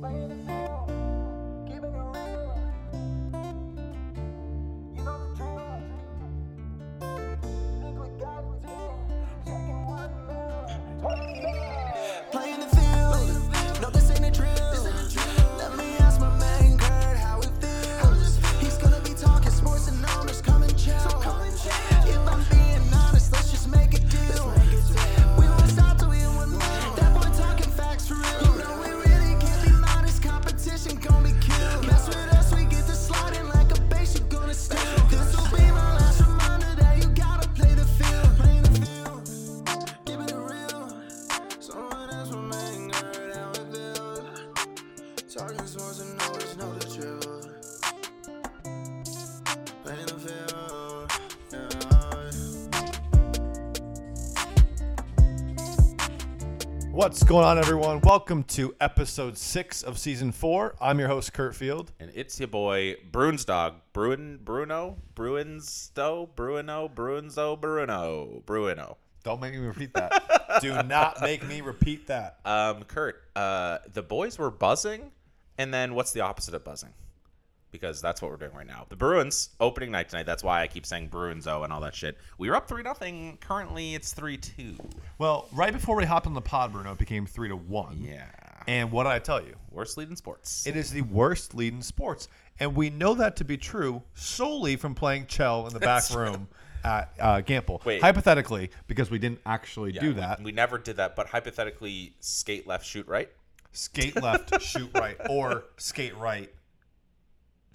Playing What's going on, everyone? Welcome to episode six of season four. I'm your host, Kurt Field. And it's your boy Bruins dog, Bruin Bruno, Bruinsto, Bruino, Bruinzo, Bruno, Bruino. Don't make me repeat that. Do not make me repeat that. Um, Kurt, uh, the boys were buzzing, and then what's the opposite of buzzing? Because that's what we're doing right now. The Bruins opening night tonight. That's why I keep saying Bruinzo and all that shit. We were up three nothing. Currently, it's three two. Well, right before we hopped on the pod, Bruno, it became three to one. Yeah, And what did I tell you? worst lead in sports. It is the worst lead in sports. And we know that to be true solely from playing Chell in the back room at uh, Gamble. Wait. Hypothetically, because we didn't actually Yeah, do we- that. We, never did that, but hypothetically, skate left, shoot right. skate left, shoot right, or skate right,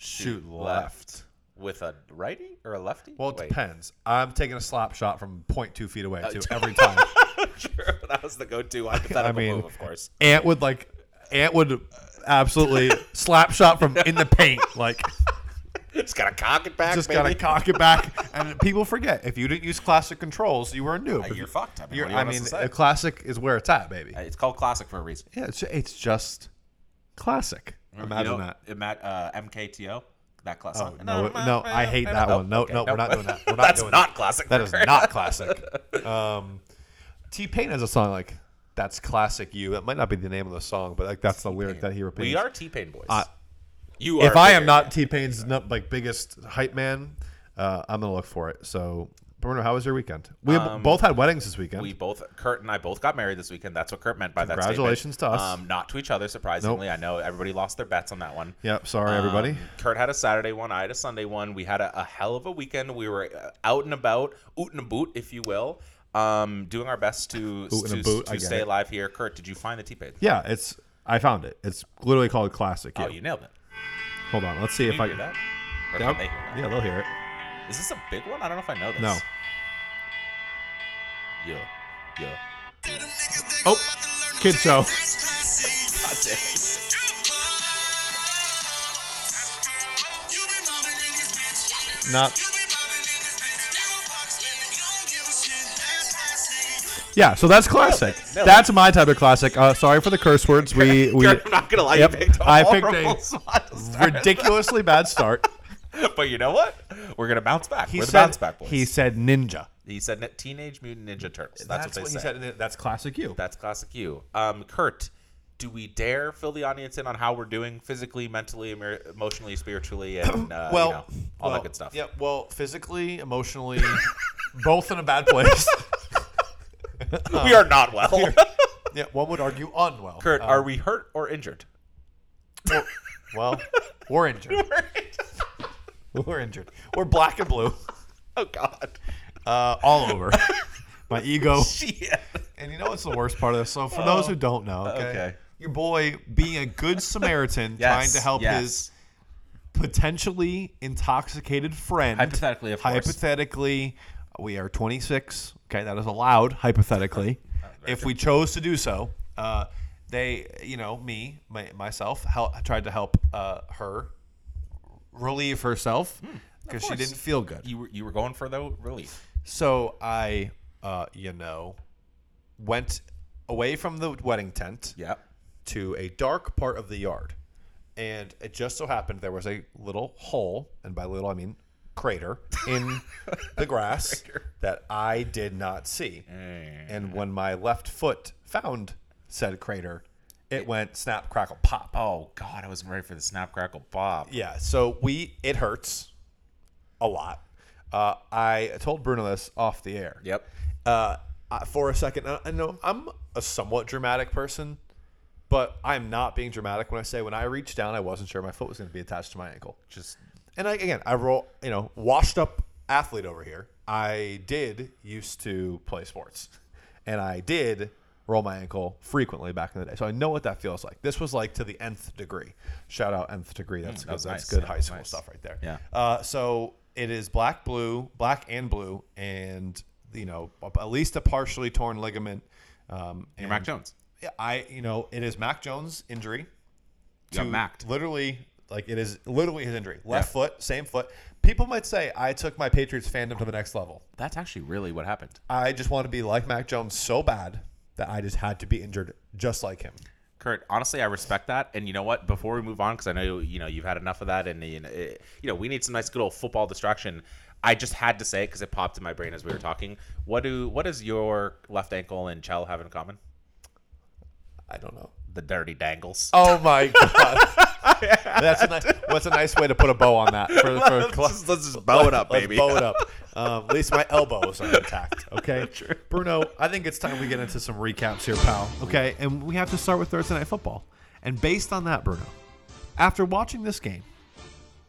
shoot left. with a righty or a lefty. Well, it Wait. depends. I'm taking a slap shot from 0.2 feet away Uh, too every time. Sure, that was the go-to hypothetical I mean, move, of course. Ant would like, Ant would absolutely slap shot from in the paint, like Just gotta cock it back. just baby. gotta cock it back. And people forget if you didn't use classic controls, you were a noob. Uh, you're fucked. I mean, You're- you I mean, a classic is where it's at, baby. Uh, It's called classic for a reason. Yeah, it's, it's just classic. Imagine You know, that. Ima- uh, MKTO. That class Oh, song. no, no, I hate that one. No, no, we're not doing that. We're not That's doing not that. classic. That is not classic. Um, T Pain has a song like "That's Classic You." That might not be the name of the song, but like that's the lyric that he repeats. We are T Pain boys. Uh, you are. if I am not T Pain's like biggest hype man, uh, I'm gonna look for it. So, Bruno, how was your weekend? We both had weddings this weekend. Um, we both Kurt and I both got married this weekend. That's what Kurt meant by that. statement. Congratulations to us. Um, not to each other, surprisingly. I know everybody lost their bets on that one. yep. Sorry, everybody. Um, Kurt had a Saturday one. I had a Sunday one. We had a, a hell of a weekend. We were uh, out and about, oot and a boot, if you will, um, doing our best to Oot and a to, boot, to stay it. alive here. Kurt, did you find the T Pain? Yeah, it's. I found it. It's literally called Classic. Oh, You. you nailed it. Hold on. Let's see Can if I hear that? Or Yep. can they that? Yeah, they'll hear it. Is this a big one? I don't know if I know this. No. Yeah. Yeah. Oh, kid show. Not. Yeah, so that's classic. Nailed it. That's my type of classic. Uh, sorry for the curse words. We we I'm not gonna lie. Yep. Picked a I picked a spot to start. ridiculously bad start. But you know what? We're gonna bounce back. He We're the said bounce back boys. he said ninja. He said ni- Teenage Mutant Ninja Turtles. That's, what they he said. said. and That's classic you. That's classic you. Um, Kurt, do we dare fill the audience in on how we're doing physically, mentally, emer- emotionally, spiritually, and uh, well, you know, all well, that good stuff? Yeah, well, physically, emotionally, both in a bad place. We are not well. yeah, one would argue unwell. Kurt, Uh, are we hurt or injured? or- well, we're injured. We're injured. We're black and blue, oh God. uh, all over. My ego. Shit. And you know what's the worst part of this? So for those who don't know, okay, okay. your boy being a good Samaritan, Yes, trying to help yes. his potentially intoxicated friend. Hypothetically, of course. Hypothetically, we are 26. Okay, that is allowed. Hypothetically, if we chose to do so, uh, they, you know, me, my, myself, hel- tried to help uh, her relieve herself because she Hmm, course. didn't feel good. You were you were going for the relief. So I, uh, you know, went away from the wedding tent Yeah. to a dark part of the yard. And it just so happened there was a little hole, and by little I mean crater, in the grass that I did not see. And when my left foot found said crater, it went snap, crackle, pop. Oh God, I wasn't ready for the snap crackle pop. Yeah, so we it hurts a lot. Uh, I told Bruno this off the air. Yep. Uh, for a second, I I know I'm a somewhat dramatic person, but I'm not being dramatic when I say when I reached down, I wasn't sure my foot was going to be attached to my ankle. Just And I, again, I roll, you know, washed up athlete over here. I did used to play sports, and I did roll my ankle frequently back in the day. So I know what that feels like. This was like to the nth degree. Shout out nth degree. That's that good. That's nice. good Yeah, high school nice. stuff right there. Yeah. Uh, so it is black, blue, black and blue, and you know at least a partially torn ligament. Um, and Mac Jones. Yeah, I you know it is Mac Jones' injury. Got Macked. Literally, like it is literally his injury. Left Yeah. foot, same foot. People might say I took my Patriots fandom to the next level. That's actually really what happened. I just want to be like Mac Jones so bad that I just had to be injured just like him. Kurt, honestly, I respect that. And you know what? Before we move on, because I know you know you've had enough of that, and you know, it- you know we need some nice good old football distraction. I just had to say because it popped in my brain as we were talking. What do what does your left ankle and Chell have in common? I don't know. The dirty dangles. Oh my god. That's a nice. What's a nice way to put a bow on that? For, for let's, just, let's just bow it up, Let's baby. bow it up. Um, at least my elbows are intact. Okay, Bruno. I think it's time we get into some recaps here, pal. Okay, and we have to start with Thursday night football. And based on that, Bruno, after watching this game,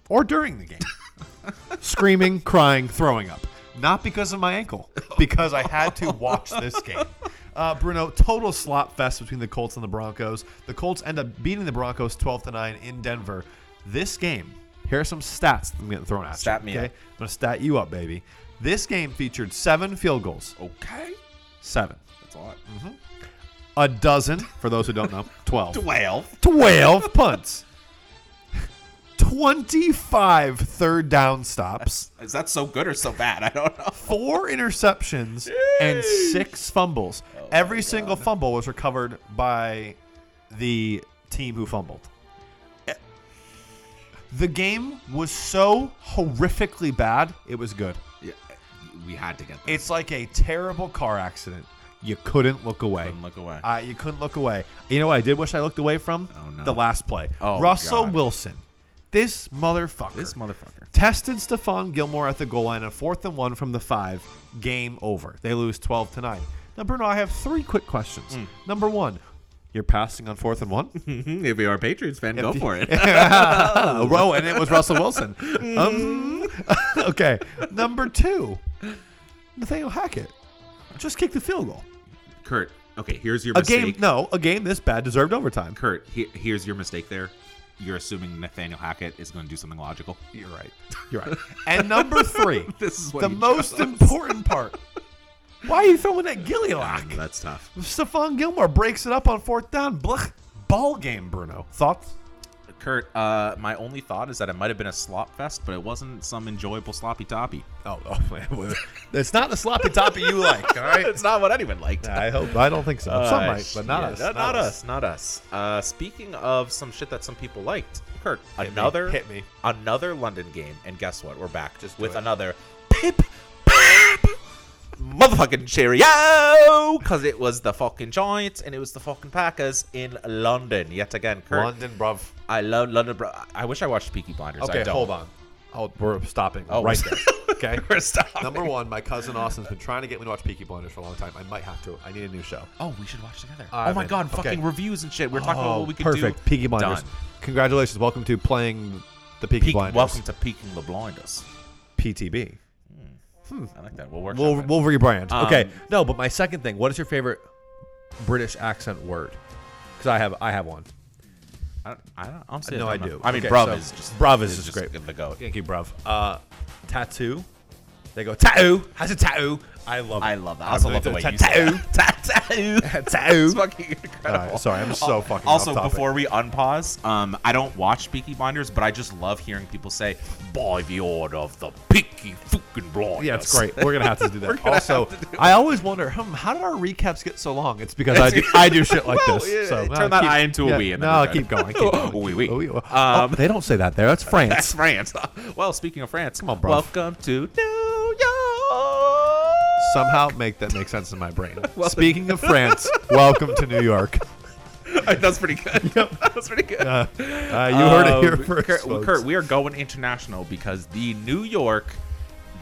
or during the game, screaming, crying, throwing up, not because of my ankle, because I had to watch this game. Uh, Bruno, total slop fest between the Colts and the Broncos. The Colts end up beating the Broncos 12 to 9 in Denver. This game, here are some stats that I'm getting thrown at Stat you. me okay? up. I'm going to stat you up, baby. This game featured seven field goals. Okay, Seven. that's a lot. Mm-hmm. A dozen, for those who don't know, 12. Twelve. 12 punts. 25 third down stops. Is that so good or so bad? I don't know. four interceptions and six fumbles. Oh Every single fumble was recovered by the team who fumbled. The game was so horrifically bad, it was good. Yeah, we had to get that. It's like a terrible car accident. You couldn't look away. Couldn't look away. Uh, you couldn't look away. You know what I did wish I looked away from? Oh, no. The last play. Oh, Russell God. Wilson. This motherfucker. This motherfucker. tested Stephon Gilmore at the goal line, a fourth and one from the five. Game over. They lose twelve to nine. Now, Bruno, I have three quick questions. Hmm. Number one, you're passing on fourth and one. if you're a Patriots fan, go for it. Row, and it was Russell Wilson. Um, okay. Number two, Nathaniel Hackett just kicked the field goal. Kurt, okay, here's your A mistake. game, no, a game this bad deserved overtime. Kurt, he- here's your mistake there. You're assuming Nathaniel Hackett is going to do something logical. You're right. You're right. And number three, This is the most important part. Why are you throwing that gilly lock? That's tough. Stephon Gilmore breaks it up on fourth down. Blech. Ball game, Bruno. Thoughts? Kurt, uh, my only thought is that it might have been a slop fest, but it wasn't some enjoyable sloppy toppy. Oh, oh man. it's not the sloppy toppy you like, all right? it's not what anyone liked. I hope. I don't think so. Uh, Some might, but not yeah, us. Not, not us. Not us. Uh, speaking of some shit that some people liked, Kurt, Hit me. another Hit me. another London game, and guess what? We're back Just with it. another pip pip motherfucking cheerio because it was the fucking Giants and it was the fucking Packers in London yet again. Kurt, London, bruv. I love London, bro. I wish I watched Peaky Blinders. I Okay, don't. hold on. Oh, we're stopping Oh, right there. Okay. We're stopping. Number one, my cousin Austin's been trying to get me to watch Peaky Blinders for a long time. I might have to. I need a new show. Oh, we should watch together. I'm oh my in. god, Okay. fucking reviews and shit. We're talking about Oh, what we could perfect. do. Perfect. Peaky Blinders. Done. Congratulations. Welcome to playing the Peaky Peak, Blinders. welcome to Peaking the Blinders. PTB. I like that. We'll work. We'll, we'll rebrand. Um, okay. No, but my second thing. What is your favorite British accent word? Because I have I have one. I don't. I don't. Honestly, No, I do. I mean, Okay, bruv so is just bruv is just great. The goat. Thank you, bruv. Uh, tattoo. They go tattoo. Has a tattoo. I love. I love that. I also love the gonna way do you say tattoo. that. Tattoo. Tattoo. It's fucking incredible. All right, sorry, I'm so fucking Also, topic. before we unpause, um, I don't watch Peaky Blinders, but I just love hearing people say, "By the order of the Peaky fucking Blinders." Yeah, it's great. We're gonna have to do that. gonna Also, have to do I always wonder, hmm, how did our recaps get so long? It's because I do, I do shit like Well, this. so turn that keep- I into a yeah, we and then no, we're good. keep going. Keep going. Oui, oui. Oui, oui. Um, oh, they don't say that there. That's France. That's France. well, speaking of France, come on, bro. Welcome to New York. Somehow make that make sense in my brain. Speaking of France, welcome to New York. That's pretty good. That's pretty good. Uh, uh, you heard it here Um, first. Kurt, folks. Kurt, we are going international because the New York,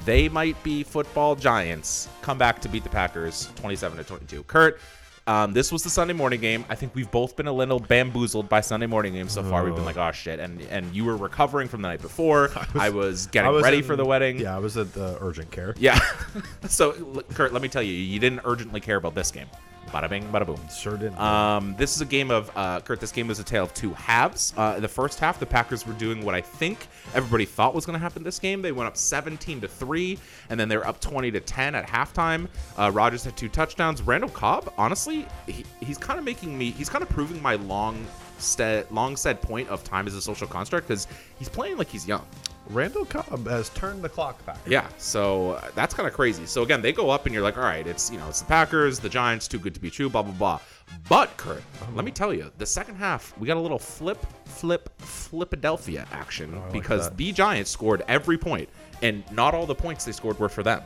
they might be football giants, come back to beat the Packers 27 to 22. Kurt, um, this was the Sunday morning game. I think we've both been a little bamboozled by Sunday morning games so far. We've been like, oh shit, and and you were recovering from the night before. I was, getting I was ready in- for the wedding. Yeah, I was at the urgent care. Yeah. so, Kurt, let me tell you, you didn't urgently care about this game. Bada bing, bada boom. Sure did. Um, this is a game of uh, Kurt. This game was a tale of two halves. Uh, in the first half, the Packers were doing what I think everybody thought was going to happen this game. They went up 17 to three, and then they were up 20 to 10 at halftime. Uh, Rodgers had two touchdowns. Randall Cobb, honestly, he, he's kind of making me. He's kind of proving my long, said, long said point of time as a social construct because he's playing like he's young. Randall Cobb has turned the clock back. Yeah, so uh, that's kind of crazy. So again, they go up, and you're like, all right, it's you know, it's the Packers, the Giants, too good to be true, blah blah blah. But Kurt, let me tell you, the second half we got a little flip, flip, Flipadelphia action like because the Giants scored every point, and not all the points they scored were for them.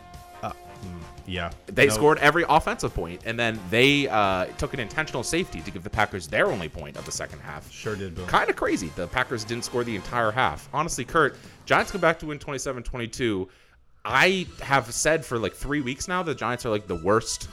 Yeah. They No, scored every offensive point, and then they uh, took an intentional safety to give the Packers their only point of the second half. Sure did, Boom. Kind of crazy. The Packers didn't score the entire half. Honestly, Kurt, Giants come back to win 27 22. I have said for like three weeks now that the Giants are like the worst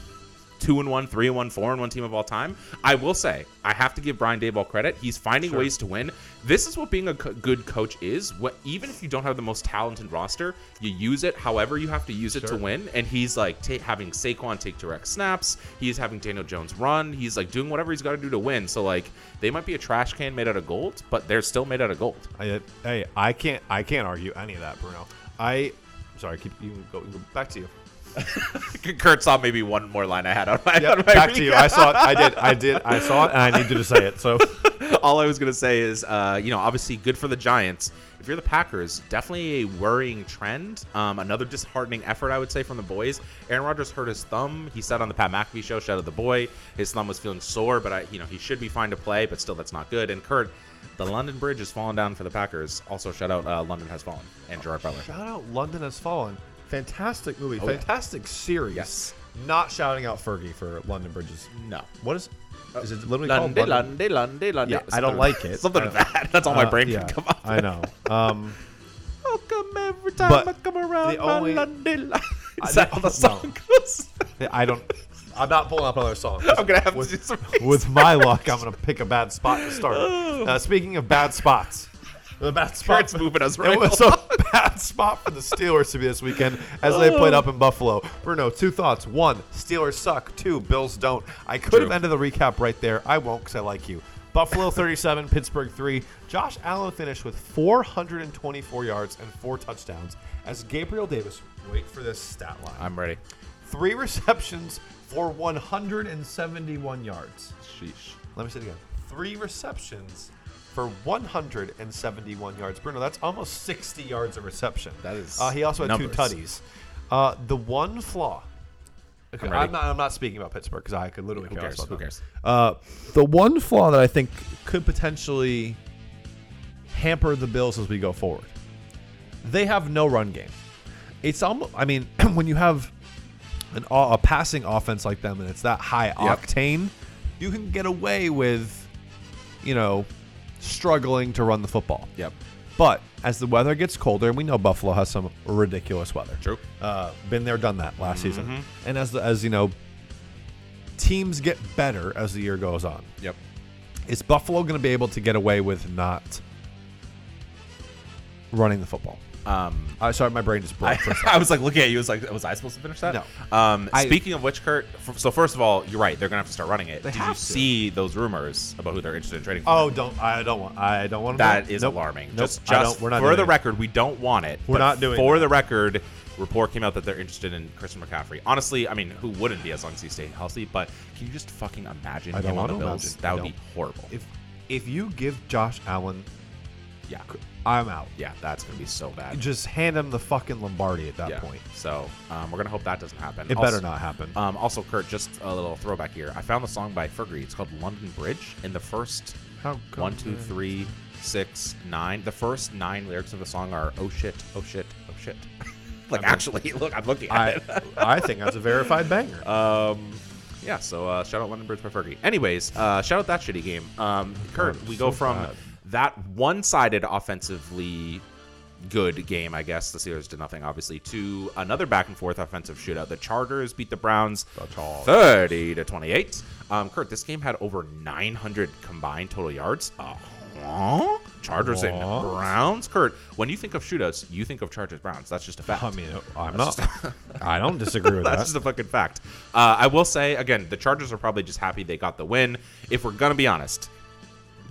two and one, three and one, four and one team of all time. I will say I have to give Brian Daboll credit. He's finding ways to win. This is what being a co- good coach is. What even if you don't have the most talented roster, you use it however you have to use it to win. And he's like ta- having Saquon take direct snaps. He's having Daniel Jones run. He's like doing whatever he's got to do to win. So like they might be a trash can made out of gold, but they're still made out of gold. I, uh, hey, I can't. I can't argue any of that, Bruno. I. Sorry. Keep you go, go back to you. Kurt saw maybe one more line I had on my, on Yep, my back to you. I saw it. I did. I did. I saw it, and I needed to say it. So all I was gonna say is, uh, you know, obviously good for the Giants. If you're the Packers, definitely a worrying trend. Um, another disheartening effort, I would say, from the boys. Aaron Rodgers hurt his thumb. He said on the Pat McAfee show, "Shout out the boy." His thumb was feeling sore, but I, you know, he should be fine to play. But still, that's not good. And Kurt, the London Bridge has fallen down for the Packers. Also, shout out uh, London has fallen and Gerard Butler. shout out London Has Fallen. Fantastic movie. Oh, yeah. fantastic series. Yes. Not shouting out Fergie for London Bridges. No. What is? Is it literally London, called London? London, London, London. Yeah, I don't like it. Something like that. That's all my Uh, brain yeah, can come up. I know. Um, Welcome every time But I come around the my only- London. Is I- that how the no. song goes? I don't. I'm not pulling up another song. I'm gonna have with, to do some with my luck, I'm gonna pick a bad spot to start. Uh, speaking of bad spots, the bad spot. Kurt's moving us right It was a bad spot for the Steelers to be this weekend as they played up in Buffalo. Bruno, two thoughts. One, Steelers suck. Two, Bills don't. I could have ended the recap right there. I won't because I like you. Buffalo 37, Pittsburgh 3. Josh Allen finished with 424 yards and four touchdowns as Gabriel Davis, wait for this stat line, I'm ready. three receptions for 171 yards. Sheesh. Let me say it again. Three receptions for 171 yards. Bruno, that's almost 60 yards of reception. That is Uh, he also had numbers. two tutties. Uh, the one flaw. Okay, I'm I'm, not. I'm not speaking about Pittsburgh because I could literally Who cares? Who cares? Uh, the one flaw that I think could potentially hamper the Bills as we go forward. They have no run game. It's almost. I mean, when you have an, a passing offense like them and it's that high Yep. octane, you can get away with, you know, struggling to run the football. Yep. But as the weather gets colder, and we know Buffalo has some ridiculous weather. True. Uh, been there, done that last season. Mhm. And as the, as you know, teams get better as the year goes on. Yep. Is Buffalo going to be able to get away with not running the football? Um, I sorry, my brain just broke. I. I was like looking at you. Was like, was I supposed to finish that? No. Um, I- speaking of which, Kurt. f- So first of all, you're right. They're gonna have to start running it. Did you to. see those rumors about who they're interested in trading for? oh, don't I don't want I don't want That is nope. alarming. Nope, Just, just we're not for the it. record, we don't want it. We're not doing For that. the record, report came out that they're interested in Christian McCaffrey. Honestly, I mean, who wouldn't be as long as he stays healthy? But can you just fucking imagine him on the Bills? That would be horrible. If if you give Josh Allen, yeah, I'm out. yeah, that's gonna be so bad. Just hand him the fucking Lombardi at that yeah. point. So um, we're gonna hope that doesn't happen. It Also- better not happen. Um, also, Kurt, just a little throwback here. I found the song by Fergie. It's called London Bridge. In the first one, two, three, six, nine, the first nine lyrics of the song are "Oh shit, oh shit, oh shit." like I mean, actually, look, I'm looking at I it. I think that's a verified banger. Um, Yeah, so uh, shout out London Bridge by Fergie. Anyways, uh, shout out that shitty game. Um, Kurt, God, we so go from bad. That one-sided offensively good game, I guess the Steelers did nothing, obviously, to another back and forth offensive shootout. The Chargers beat the Browns thirty to twenty-eight. Um, Kurt, this game had over nine hundred combined total yards. Uh-huh. Chargers and Browns. Kurt, when you think of shootouts, you think of Chargers Browns. That's just a fact. I mean, I'm not. I don't disagree with That's that. just a fucking fact. Uh, I will say again, the Chargers are probably just happy they got the win. If we're gonna be honest,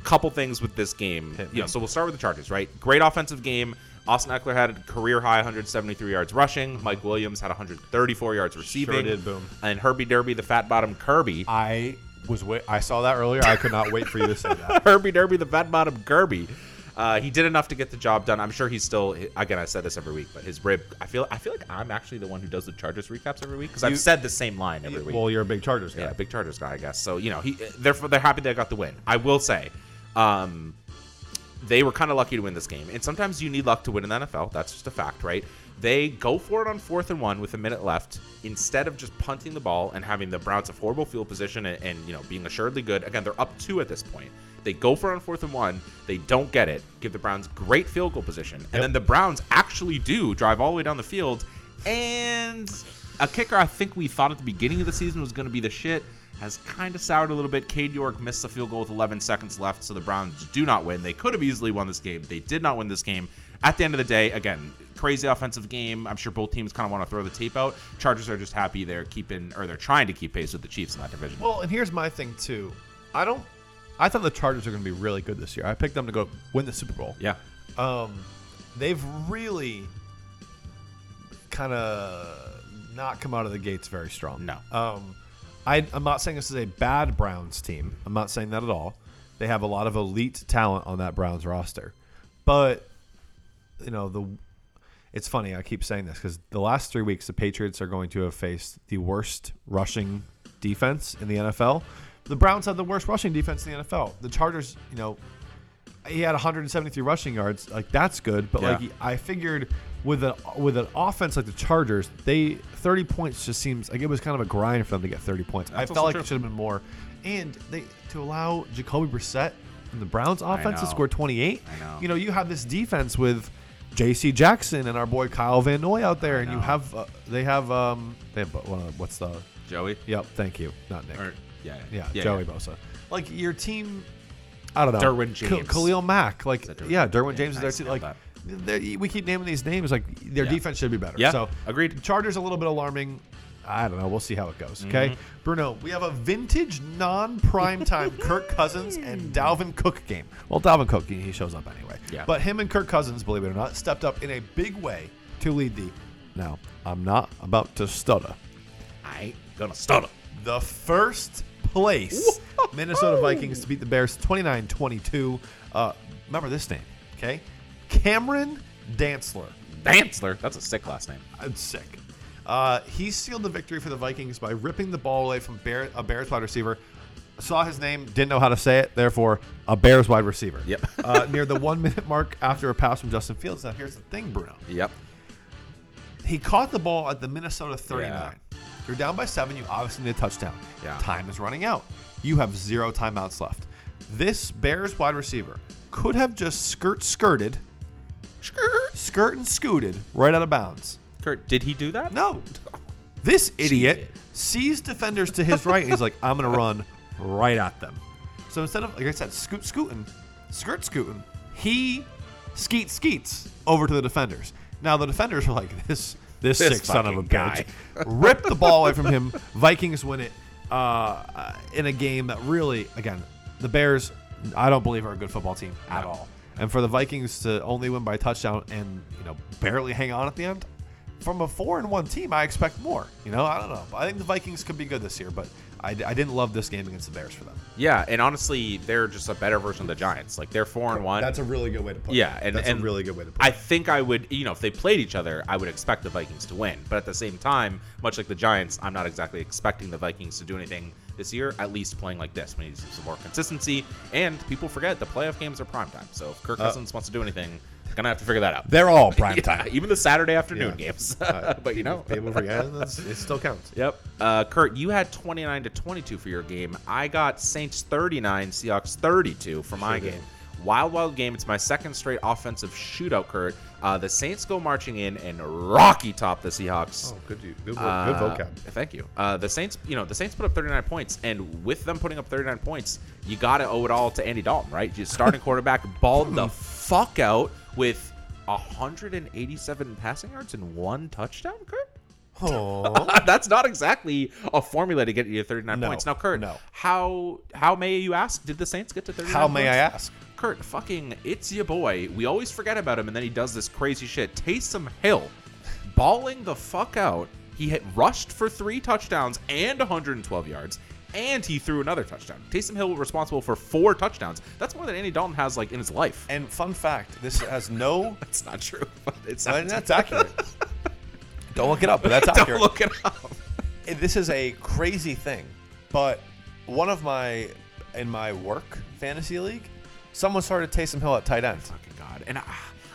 couple things with this game. Hit me. so we'll start with the Chargers, right? Great offensive game. Austin Ekeler had a career high 173 yards rushing. Mike Williams had 134 yards receiving. did, boom. And Herbie Derby, the fat bottom Kirby. I was wait. I saw that earlier. I could not wait for you to say that. Herbie Derby, the fat bottom Kirby. Uh, he did enough to get the job done. I'm sure he's still. Again, I said this every week, but his rib. I feel. I feel like I'm actually the one who does the Chargers recaps every week because I've said the same line every week. Well, you're a big Chargers guy. Yeah, big Chargers guy, I guess. So you know, he they're they're happy they got the win. I will say, um, they were kind of lucky to win this game, and sometimes you need luck to win in the NFL. That's just a fact, right? They go for it on fourth and one with a minute left instead of just punting the ball and having the Browns a horrible field position and, and you know being assuredly good. Again, they're up two at this point. They go for it on fourth and one. They don't get it. Give the Browns great field goal position, and Yep. then the Browns actually do drive all the way down the field and a kicker I think we thought at the beginning of the season was going to be the shit has kind of soured a little bit. Cade York missed a field goal with 11 seconds left, so the Browns do not win. They could have easily won this game. They did not win this game. At the end of the day, again, crazy offensive game. I'm sure both teams kind of want to throw the tape out. Chargers are just happy they're keeping or they're trying to keep pace with the Chiefs in that division. Well, and here's my thing too. I don't. I thought the Chargers are going to be really good this year. I picked them to go win the Super Bowl. yeah. Um, they've really kind of not come out of the gates very strong. No. Um, I, I'm not saying this is a bad Browns team. I'm not saying that at all. They have a lot of elite talent on that Browns roster, but you know the. It's funny. I keep saying this because the last three weeks the Patriots are going to have faced the worst rushing defense in the NFL. The Browns have the worst rushing defense in the NFL. The Chargers, you know, he had 173 rushing yards. Like that's good, but Yeah. like I figured with a with an offense like the Chargers, they 30 points just seems like it was kind of a grind for them to get 30 points. I felt like true. it should have been more. And they to allow Jacoby Brissett and the Browns offense to score 28. I know. You know, you have this defense with J.C. Jackson and our boy Kyle Van Noy out there, and you have uh, they have um they have uh, what's the Joey? yep thank you not Nick Or, yeah, yeah, Joey Bosa. Like your team, I don't know. Derwin K- James. Khalil Mack. Like Derwin? yeah, Derwin Yeah, James is there too. Like we keep naming these names. Like their Yeah. defense should be better. Yeah, So agreed. Chargers a little bit alarming. I don't know. We'll see how it goes. Okay, Mm-hmm. Bruno. We have a vintage non-prime time Kirk Cousins and Dalvin Cook game. Well, Dalvin Cook he he shows up anyway. Yeah. But him and Kirk Cousins, believe it or not, stepped up in a big way to lead the. Now I'm not about to stutter I ain't gonna stutter. the first place Minnesota Vikings to beat the Bears 29-22. Uh, remember this name, okay? Cameron Dantzler. Dantzler. That's a sick last name. I'm sick. Uh, he sealed the victory for the Vikings by ripping the ball away from Bear, a Bears wide receiver. Saw his name, didn't know how to say it, therefore a Bears wide receiver. Yep. uh, near the one minute mark after a pass from Justin Fields. Now here's the thing, Bruno Yep. he caught the ball at the Minnesota 39. Yeah. You're down by seven. You obviously need a touchdown. Yeah. Time is running out. You have zero timeouts left. This Bears wide receiver could have just skirt skirted, skirt and scooted right out of bounds. Kurt, did he do that? No. This idiot sees defenders to his right and he's like, I'm going to run right at them. So instead of, like I said, scoot scooting, skirt scooting, he skeet skeets over to the defenders. Now the defenders are like, this this, This sick son of a fucking bitch. guy. Rip the ball away from him. Vikings win it uh, in a game that really, again, the Bears, I don't believe are a good football team at No. all. And for the Vikings to only win by a touchdown and you know barely hang on at the end, from a four and one team, I expect more. You know, I don't know. I think the Vikings could be good this year, but I, I didn't love this game against the Bears for them. Yeah, and honestly, they're just a better version of the Giants. Like they're four and one. That's a really good way to put yeah, it. and that's and a really good way to put I it. think I would, you know, if they played each other, I would expect the Vikings to win. But at the same time, much like the Giants, I'm not exactly expecting the Vikings to do anything this year. At least playing like this, we need some more consistency. And people forget the playoff games are prime time. So if Kirk Uh, Cousins wants to do anything, Gonna have to figure that out. They're all prime Yeah, time. even the Saturday afternoon Yeah. games. Uh, but you know, People forget it still counts. Yep. Uh, Kurt, you had 29 to 22 for your game. I got Saints 39, Seahawks 32 for my Sure did. game. Wild, wild game. It's my second straight offensive shootout, Kurt. Uh, the Saints go marching in and rocky top the Seahawks. Oh, good, good, good Uh, vocab. Thank you. Uh, the Saints, you know, the Saints put up 39 points, and with them putting up 39 points, you got to owe it all to Andy Dalton, right? Just starting quarterback balled the fuck out with 187 passing yards and one touchdown, Kurt. Oh, That's not exactly a formula to get you 39 No, points. Now, Kurt, no. how how may you ask? Did the Saints get to 39? how may I ask? Kurt, fucking, it's your boy. We always forget about him, and then he does this crazy shit. Taysom Hill, balling the fuck out. He hit rushed for three touchdowns and 112 yards, and he threw another touchdown. Taysom Hill responsible for four touchdowns. That's more than Andy Dalton has like in his life. And fun fact, this has no. That's not true. But it I mean, sounds. that's accurate. Don't look it up, but that's accurate. Don't look it up. This is a crazy thing, but one of my in my work fantasy league, someone started Taysom Hill at tight end. Fucking god. And I,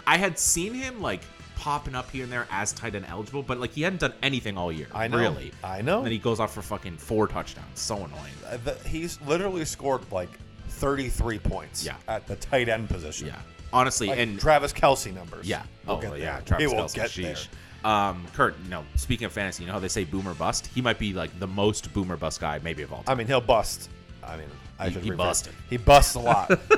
I had seen him like popping up here and there as tight end eligible, but like he hadn't done anything all year. I know. Really. I know. And then he goes off for fucking four touchdowns. So annoying. Uh, the- he's literally scored like 33 points Yeah. at the tight end position. Yeah. Honestly, Like and Travis Kelce numbers. yeah. We'll oh get yeah. there. Travis He will Kelce, get sheesh. there. Um, Kurt, you know, speaking of fantasy, you know how they say boomer bust? He might be like the most boomer bust guy maybe of all time. I mean, he'll bust. I mean, I He- should he busted. He busts a lot.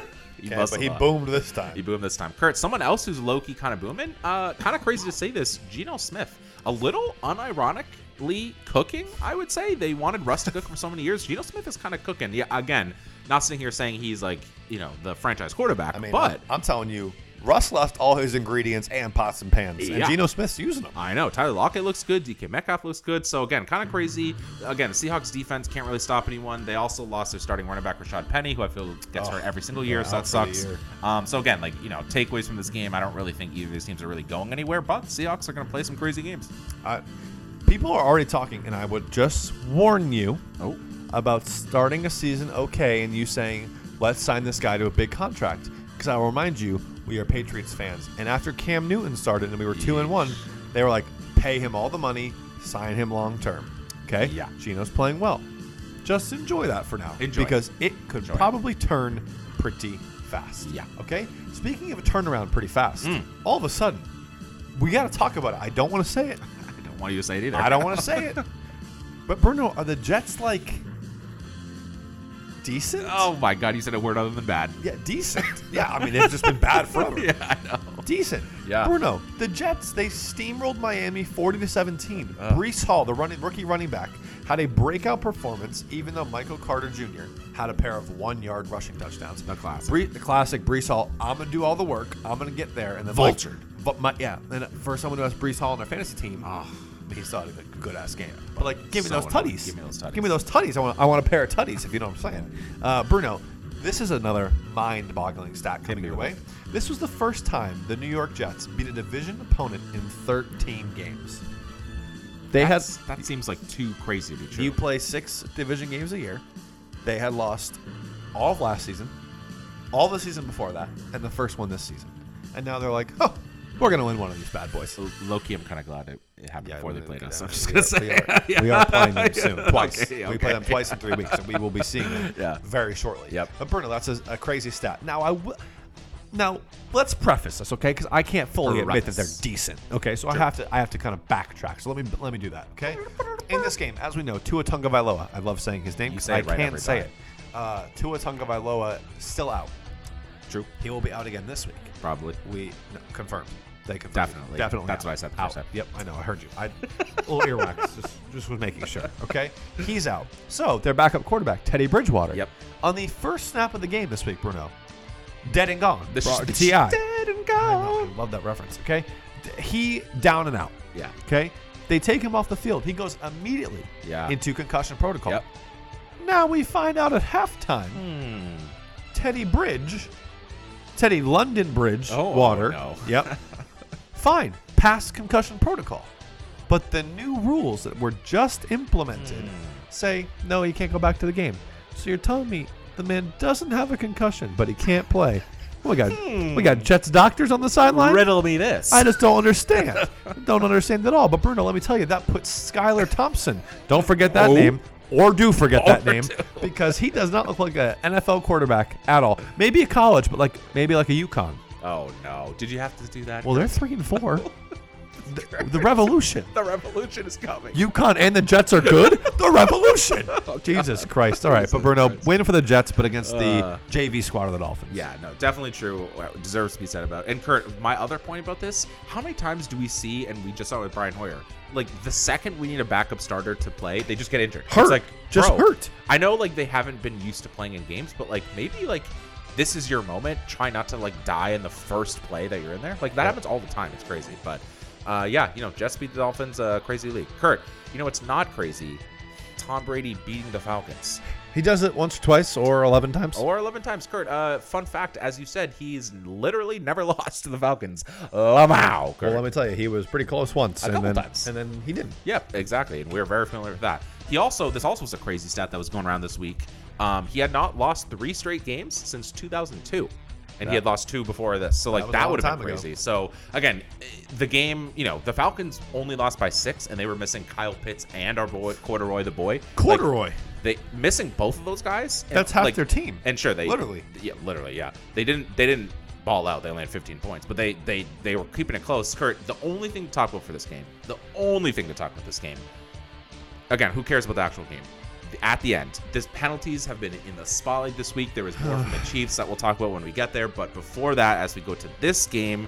He okay, but he boomed this time. He boomed this time. Kurt, someone else who's low key kind of booming. Uh, kind of crazy to say this. Geno Smith, a little unironically cooking. I would say they wanted Russ to cook for so many years. Geno Smith is kind of cooking. Yeah, again, not sitting here saying he's like you know the franchise quarterback, I mean, but I'm, I'm telling you, Russ left all his ingredients and pots and pans, and Yeah. Geno Smith's using them. I know Tyler Lockett looks good. DK Metcalf looks good. So again, kind of crazy. Again, the Seahawks defense can't really stop anyone. They also lost their starting running back Rashad Penny, who I feel gets Oh, hurt every single year. yeah, so that sucks. Um, so again, like you know, takeaways from this game, I don't really think either of these teams are really going anywhere. But Seahawks are going to play some crazy games. I, people are already talking, and I would just warn you Oh, about starting a season okay and you saying, let's sign this guy to a big contract. Because I'll remind you, we are Patriots fans. And after Cam Newton started and we were 2 and 1, they were like, pay him all the money, sign him long term. Okay? Yeah. Geno's playing well. Just enjoy that for now. Enjoy. Because it could Enjoy. probably turn pretty fast. Yeah. Okay? Speaking of a turnaround pretty fast, Mm. all of a sudden, we got to talk about it. I don't want to say it. I don't want you to say it either. I don't want to say it. But Bruno, are the Jets like decent? Oh my God, you said a word other than bad. yeah, decent. yeah, I mean they've just been bad forever. Yeah, I know. Decent. Yeah. Bruno, the Jets they steamrolled Miami 40 to 17. Ugh. Breece Hall, the running rookie running back, had a breakout performance, even though Michael Carter Jr. had a pair of one-yard rushing touchdowns. The classic. Bree, the classic Breece Hall. I'm gonna do all the work. I'm gonna get there, and then Vultured. But my, yeah, and for someone who has Breece Hall on their fantasy team, Ah. He saw it a good ass game. But like, give me those tutties. Give me those tutties. Give me those tutties. I want. I want a pair of tutties. If you know what I'm saying. Uh, Bruno, this is another mind-boggling stat coming me your with way. This was the first time the New York Jets beat a division opponent in 13 games. They had That's- that seems like too crazy to be true. you play six division games a year. They had lost all of last season, all the season before that, and the first one this season. And now they're like, oh, we're going to win one of these bad boys. Low-key, I'm kind of glad it, it happened before they played us. I'm just we gonna are, say we are, Yeah. we are playing them soon, twice. okay, We play them twice in three weeks, and we will be seeing them Yeah. very shortly. Yep. But Bruno, that's a, a crazy stat. Now I will. Now let's preface this, okay? Because I can't fully admit that they're decent. Okay, so I have to I have to kind of backtrack. So let me let me do that. Okay. In this game, as we know, Tua Tagovailoa. I love saying his name. You 'cause say I it right can't say time. it. Uh, Tua Tagovailoa still out. True. He will be out again this week. Probably. We no, confirmed. They confirmed. Definitely. Definitely. That's out. what I said the Out. Yep, I know. I heard you. I little earwax. Just, just was making sure. Okay, he's out. So their backup quarterback, Teddy Bridgewater. Yep. On the first snap of the game this week, Bruno, dead and gone. This Bro- is- Ti. Dead and gone. I love that reference. Okay, he down and out. Yeah. Okay, they take him off the field. He goes immediately Yeah. into concussion protocol. Yep. Now we find out at halftime, Hmm. Teddy Bridge, Teddy London Bridge Oh, Water. no. Yep. Fine, pass concussion protocol. But the new rules that were just implemented Hmm. say no, he can't go back to the game. So you're telling me the man doesn't have a concussion, but he can't play. We got we got Jets doctors on the sideline. Riddle me this. I just don't understand. don't understand at all. But Bruno, let me tell you, that puts Skylar Thompson. Don't forget that Oh. name. Or do forget that name do. because he does not look like an NFL quarterback at all. Maybe a college, but like maybe like a UConn. Oh no! Did you have to do that? Well, they're three and four. the, the revolution. the revolution is coming. UConn and the Jets are good. the revolution. Jesus Christ! All right, but Bruno, win for the Jets, but against Uh. the JV squad of the Dolphins. Yeah, no, definitely true. Well, it Deserves to be said about. And Kurt, my other point about this: how many times do we see, and we just saw it with Brian Hoyer, like the second we need a backup starter to play, they just get injured. Hurt. It's like Just bro, hurt. I know, like they haven't been used to playing in games, but like maybe like this is your moment. Try not to like die in the first play that you're in there. Like that happens all the time. It's crazy, but uh, yeah, you know, Jets beat the Dolphins. Uh, crazy league. Kurt, you know what's not crazy? Tom Brady beating the Falcons. He does it once, twice, or eleven times. Or 11 times. Kurt, uh, fun fact, as you said, he's literally never lost to the Falcons. Lamau, Kurt. Well, let me tell you, he was pretty close once, A and couple then times. and then he didn't. Yep, exactly. And we're very familiar with that. He also, this also was a crazy stat that was going around this week. Um, he had not lost three straight games since 2002. And he had lost two before this. So, like, a that, would have been ago. crazy. So, again, the game, you know, the Falcons only lost by six, and they were missing Kyle Pitts and our boy, Corduroy the boy. Like, they missing both of those guys. and, That's half like- their team. And sure, they Literally. yeah, literally, yeah. They didn't they didn't ball out. They only had 15 points, but they they they were keeping it close. Kurt, the only thing to talk about for this game, the only thing to talk about this game. Again, who cares about the actual game? At the end, this penalties have been in the spotlight this week. There was more from the Chiefs that we'll talk about when we get there. But before that, as we go to this game,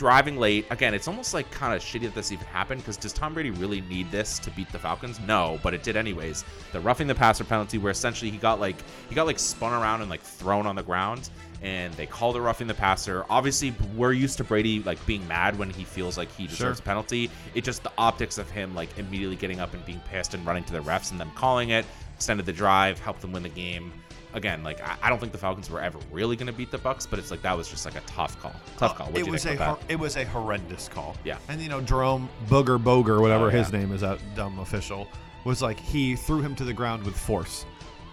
driving late. Again, it's almost like kind of shitty that this even happened because does Tom Brady really need this to beat the Falcons? No, but it did anyways. The roughing the passer penalty, where essentially he got like he got like spun around and like thrown on the ground, and they called it roughing the passer. Obviously, we're used to Brady like being mad when he feels like he deserves Sure. a penalty. It just the optics of him like immediately getting up and being pissed and running to the refs and them calling it extended the drive, helped them win the game. Again, like I, I don't think the Falcons were ever really going to beat the Bucks, but it's like that was just like a tough call. Tough call. What'd Uh, it was a hor- it was a horrendous call. Yeah. And you know Jerome Booger Boger, whatever Oh, his name is, that dumb official, was like he threw him to the ground with force.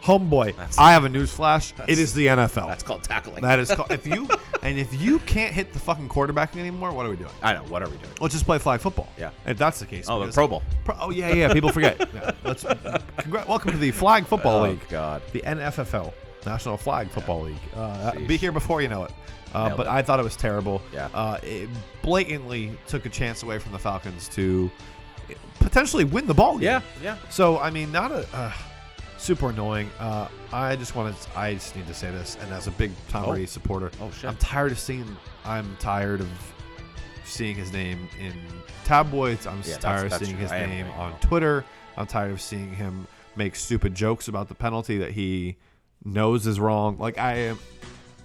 Homeboy, That's- I have a news flash. It is the NFL. That's called tackling. that is called, if you and if you can't hit the fucking quarterback anymore, what are we doing? I know. What are we doing? Let's just play flag football. Yeah. If that's the case. Oh, the Pro Bowl. Pro- oh yeah, yeah. People forget. Yeah. Let's. Congrat- welcome to the Flag Football Oh, League. God. The NFFL, National Flag Football League. Uh, be here before you know it. Uh, but it. I thought it was terrible. Yeah. Uh, it blatantly took a chance away from the Falcons to potentially win the ball game. Yeah, yeah. So I mean, not a uh, super annoying. Uh, I just wanted. I just need to say this, and as a big Tom Oh. Brady supporter, Oh, shit. I'm tired of seeing. I'm tired of seeing his name in tabloids. I'm Yeah, that's- tired of that's seeing true. his I name on Twitter. I'm tired of seeing him make stupid jokes about the penalty that he knows is wrong. Like I am,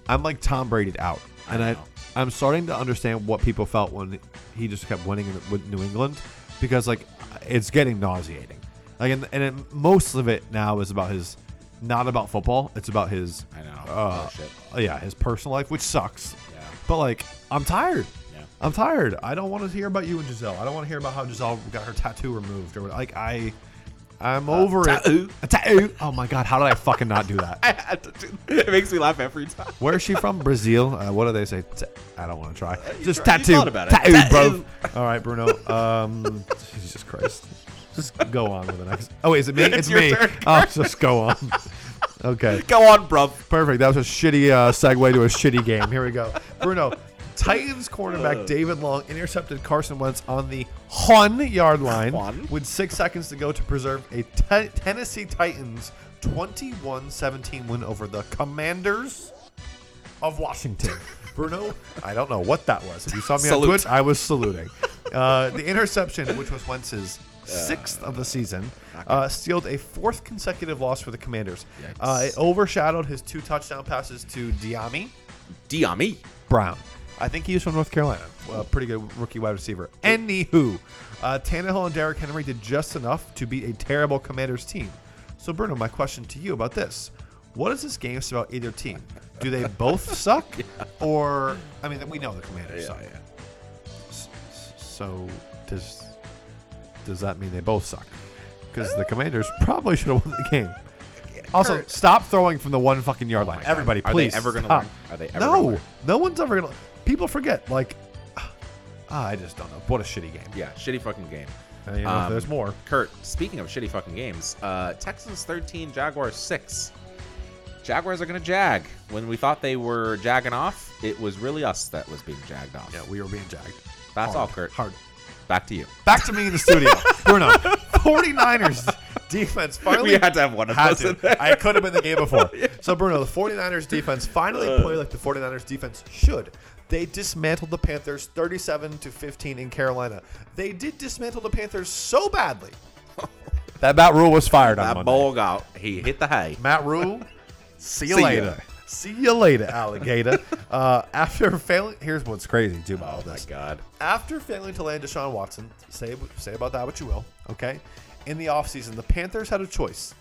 I'm like Tom Brady'd out, and I, know. I'm starting to understand what people felt when he just kept winning in, with New England, because like it's getting nauseating. Like and, and it, most of it now is about his, not about football. It's about his, I know. uh, oh, shit. uh, yeah, his personal life, which sucks. Yeah. But like, I'm tired. Yeah. I'm tired. I don't want to hear about you and Gisele. I don't want to hear about how Gisele got her tattoo removed or what- like I. I'm over tattoo. it. A tattoo. Oh my god, how did I fucking not do that? I had to do. It makes me laugh every time. Where is she from? Brazil. Uh, what do they say? Ta- I don't want to try. Just tried- you tattoo. about it. Tattoo, Tattoo. bro. All right, Bruno. Um, Jesus Christ. Just go on with the next. Oh, wait, is it me? It's your me. turn, Oh, just go on. Okay. Go on, bruv. Perfect. That was a shitty uh, segue to a shitty game. Here we go. Bruno, Titans cornerback David Long intercepted Carson Wentz on the one yard line One? with six seconds to go to preserve a te- Tennessee Titans 21 17 win over the Commanders of Washington. Bruno, I don't know what that was. If you saw me Salute. on Twitch, I was saluting. Uh, the interception, which was Wentz's sixth of the season, uh, sealed a fourth consecutive loss for the Commanders. Uh, it overshadowed his two touchdown passes to Dyami Dyami. Brown. I think he was from North Carolina. A pretty good rookie wide receiver. Anywho, uh, Tannehill and Derrick Henry did just enough to beat a terrible Commanders team. So, Bruno, my question to you about this: What is this game about either team? Do they both suck, or I mean, we know the Commanders suck. S- s- So does does that mean they both suck? Because the Commanders probably should have won the game. Also, Kurt. stop throwing from the one fucking yard Oh line. my God. Everybody, Are they please. ever gonna stop. learn? Are they ever no, gonna learn? no one's ever gonna. People forget. Like, ah, I just don't know. What a shitty game. Yeah, shitty fucking game. And, you know, Um, there's more. Kurt, speaking of shitty fucking games, uh, Texans 13, Jaguars 6. Jaguars are going to jag. When we thought they were jagging off, it was really us that was being jagged off. Yeah, we were being jagged. That's Hard. all, Kurt. Hard. Back to you. Back to me in the studio. Bruno, 49ers defense finally. We had to have one of had those to. I could have been the game before. So, Bruno, the 49ers defense finally Uh. played like the 49ers defense should. They dismantled the Panthers 37 to 15 in Carolina. They did dismantle the Panthers so badly that Matt Rhule was fired on That ball out. He hit the hay. Matt Rhule, see you See later. See you later, alligator. uh, after failing, here's what's crazy too about all Oh my this. God. After failing to land Deshaun Watson, say say about that what you will, okay? In the offseason, the Panthers had a choice.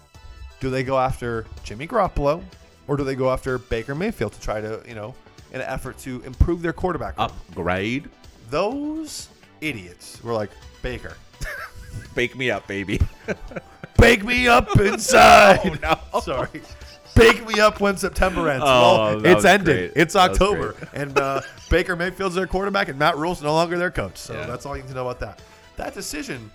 Do they go after Jimmy Garoppolo or do they go after Baker Mayfield to try to, you know, in an effort to improve their quarterback? room? Upgrade. Those idiots were like, Baker, Bake me up, baby. bake me up inside. Oh, no. Sorry. Bake me up when September ends. Oh, well, it's ended. great. It's October, and uh, Baker Mayfield's their quarterback, and Matt Rhule's no longer their coach. So Yeah. that's all you need to know about that. That decision,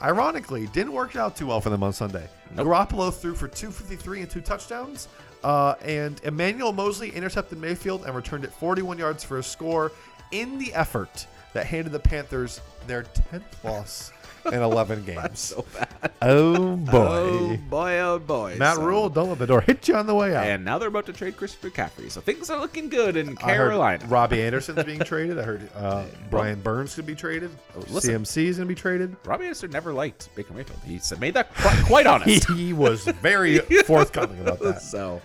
ironically, didn't work out too well for them on Sunday. Nope. Garoppolo threw for 253 and two touchdowns, uh, and Emmanuel Moseley intercepted Mayfield and returned it 41 yards for a score in the effort that handed the Panthers their 10th loss in 11 games. so. Oh boy. Oh, boy, oh, boy. Matt son. Rule, don't let the door hit you on the way out. And now they're about to trade Christopher McCaffrey. So things are looking good in I Carolina. Robbie Anderson's being traded. I heard uh, Brian Burns could be traded. Oh, listen. Is going to be traded. Robbie Anderson never liked Baker Mayfield. He said, made that quite, quite honest. He was very forthcoming about that. so,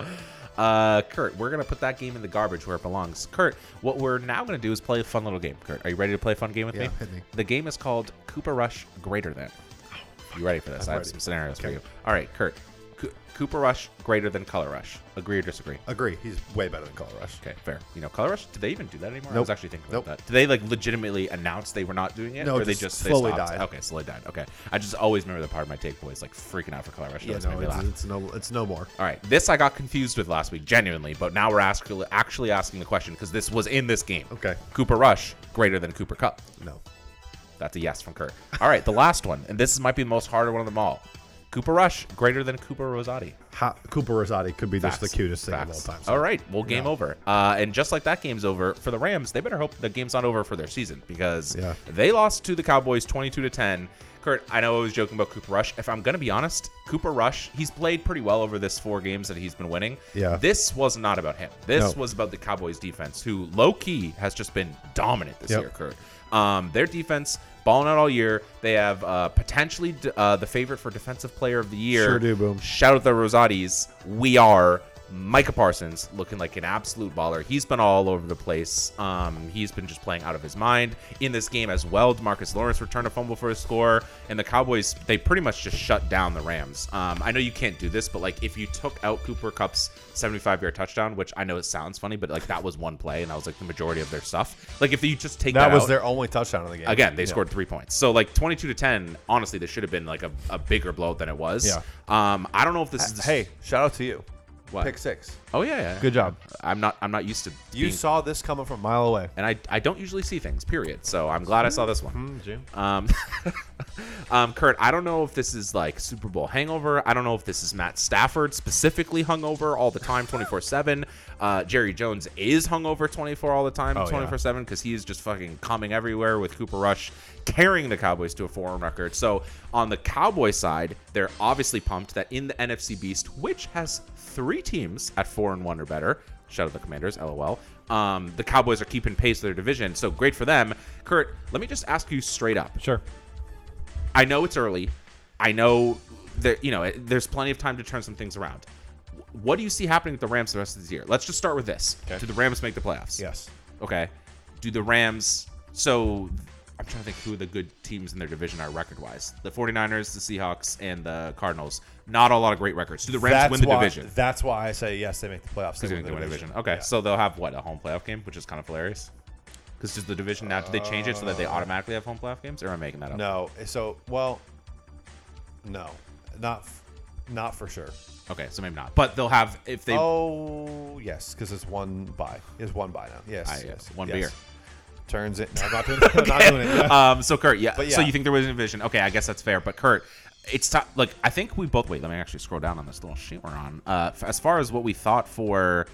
uh, Kurt, we're gonna put that game in the garbage where it belongs. Kurt, what we're now gonna do is play a fun little game. Kurt, are you ready to play a fun game with Yeah, me? me. The game is called Cooper Rush Greater Than. You ready for this? I'm I have ready. some scenarios for you. All right, Kurt. Co- Cooper Rush greater than Color Rush. Agree or disagree? Agree. He's way better than Color Rush. Okay, fair. You know, Color Rush. Did they even do that anymore? I Nope. was actually thinking Nope. about that. Do they like legitimately announce they were not doing it, No, or they just just they slowly stopped? died. Okay, slowly died. Okay, I just always remember the part of my take boys like freaking out for Color Rush. Yeah, always no, made me it's, laugh. it's no, it's no more. All right, this I got confused with last week, genuinely, but now we're asking, actually asking the question because this was in this game. Okay. Cooper Rush greater than Cooper Kupp. No. That's a yes from Kurt. All right, the last one, and this might be the most harder one of them all. Cooper Rush greater than Cooper Rosati. Ha- Cooper Rosati could be just the cutest thing Facts. of all time. so- All right, well, game Yeah. over. Uh, and just like that game's over for the Rams, they better hope the game's not over for their season because Yeah. they lost to the Cowboys 22 to 10. Kurt, I know I was joking about Cooper Rush. If I'm gonna be honest, Cooper Rush, he's played pretty well over this four games that he's been winning. Yeah. This was not about him. This No. was about the Cowboys defense, who low key has just been dominant this Yep. year, Kurt. Um, their defense balling out all year. They have uh, potentially d- uh, the favorite for defensive player of the year. Sure do, Boom. Shout out the Rosatis. We are Micah Parsons looking like an absolute baller. He's been all over the place. Um, he's been just playing out of his mind in this game as well. DeMarcus Lawrence returned a fumble for a score, and the Cowboys they pretty much just shut down the Rams. Um, I know you can't do this, but like if you took out Cooper Kupp's 75 yard touchdown, which I know it sounds funny, but like that was one play, and that was like the majority of their stuff. Like if you just take that, That was out- their only touchdown of the game. Again, they Yeah. scored three points. So like 22 to 10. Honestly, this should have been like a, a bigger blowout than it was. Yeah. Um, I don't know if this is the Hey, shout out to you. What? Pick six. Oh yeah, yeah. Good job. I'm not. I'm not used to. You being- saw this coming from a mile away. and I, I don't usually see things. Period. So I'm glad I saw this one. Hmm, Jim. Um, um, Kurt, I don't know if this is like Super Bowl hangover. I don't know if this is Matt Stafford specifically hungover all the time, 24 seven. Uh, Jerry Jones is hungover 24 all the time, Oh, yeah. 24 seven, because he is just fucking coming everywhere with Cooper Rush carrying the Cowboys to a four-run record. So on the Cowboy side, they're obviously pumped that in the NFC Beast, which has three teams at four and one or better. Shout out the Commanders, lol. Um, the Cowboys are keeping pace with their division, so great for them. Kurt, let me just ask you straight up. Sure. I know it's early. I know that you know there's plenty of time to turn some things around. What do you see happening with the Rams the rest of this year? Let's just start with this. Okay. Do the Rams make the playoffs? Yes. Okay. Do the Rams so I'm trying to think who the good teams in their division are record wise. The 49ers, the Seahawks, and the Cardinals. Not a lot of great records. Do the Rams that's win the why, division? That's why I say yes. They make the playoffs. Because they win the division. Okay, Yeah. so they'll have what a home playoff game, which is kind of hilarious. Because does the division now? Do they change it so that they automatically have home playoff games, or am I making that up? No. So well, no, not. Not for sure. Okay, so maybe not. But they'll have if they. Oh yes, because it's one buy. It's one buy now. Yes, I- yes. one yes. beer. Turns it. No, I'm not doing. I'm not doing it. Yeah. Um. So Kurt, yeah. But So you think there was a division? Okay, I guess that's fair. But Kurt, it's tough. Like I think we both. Wait, let me actually scroll down on this little sheet we're on. Uh, as far as what we thought for.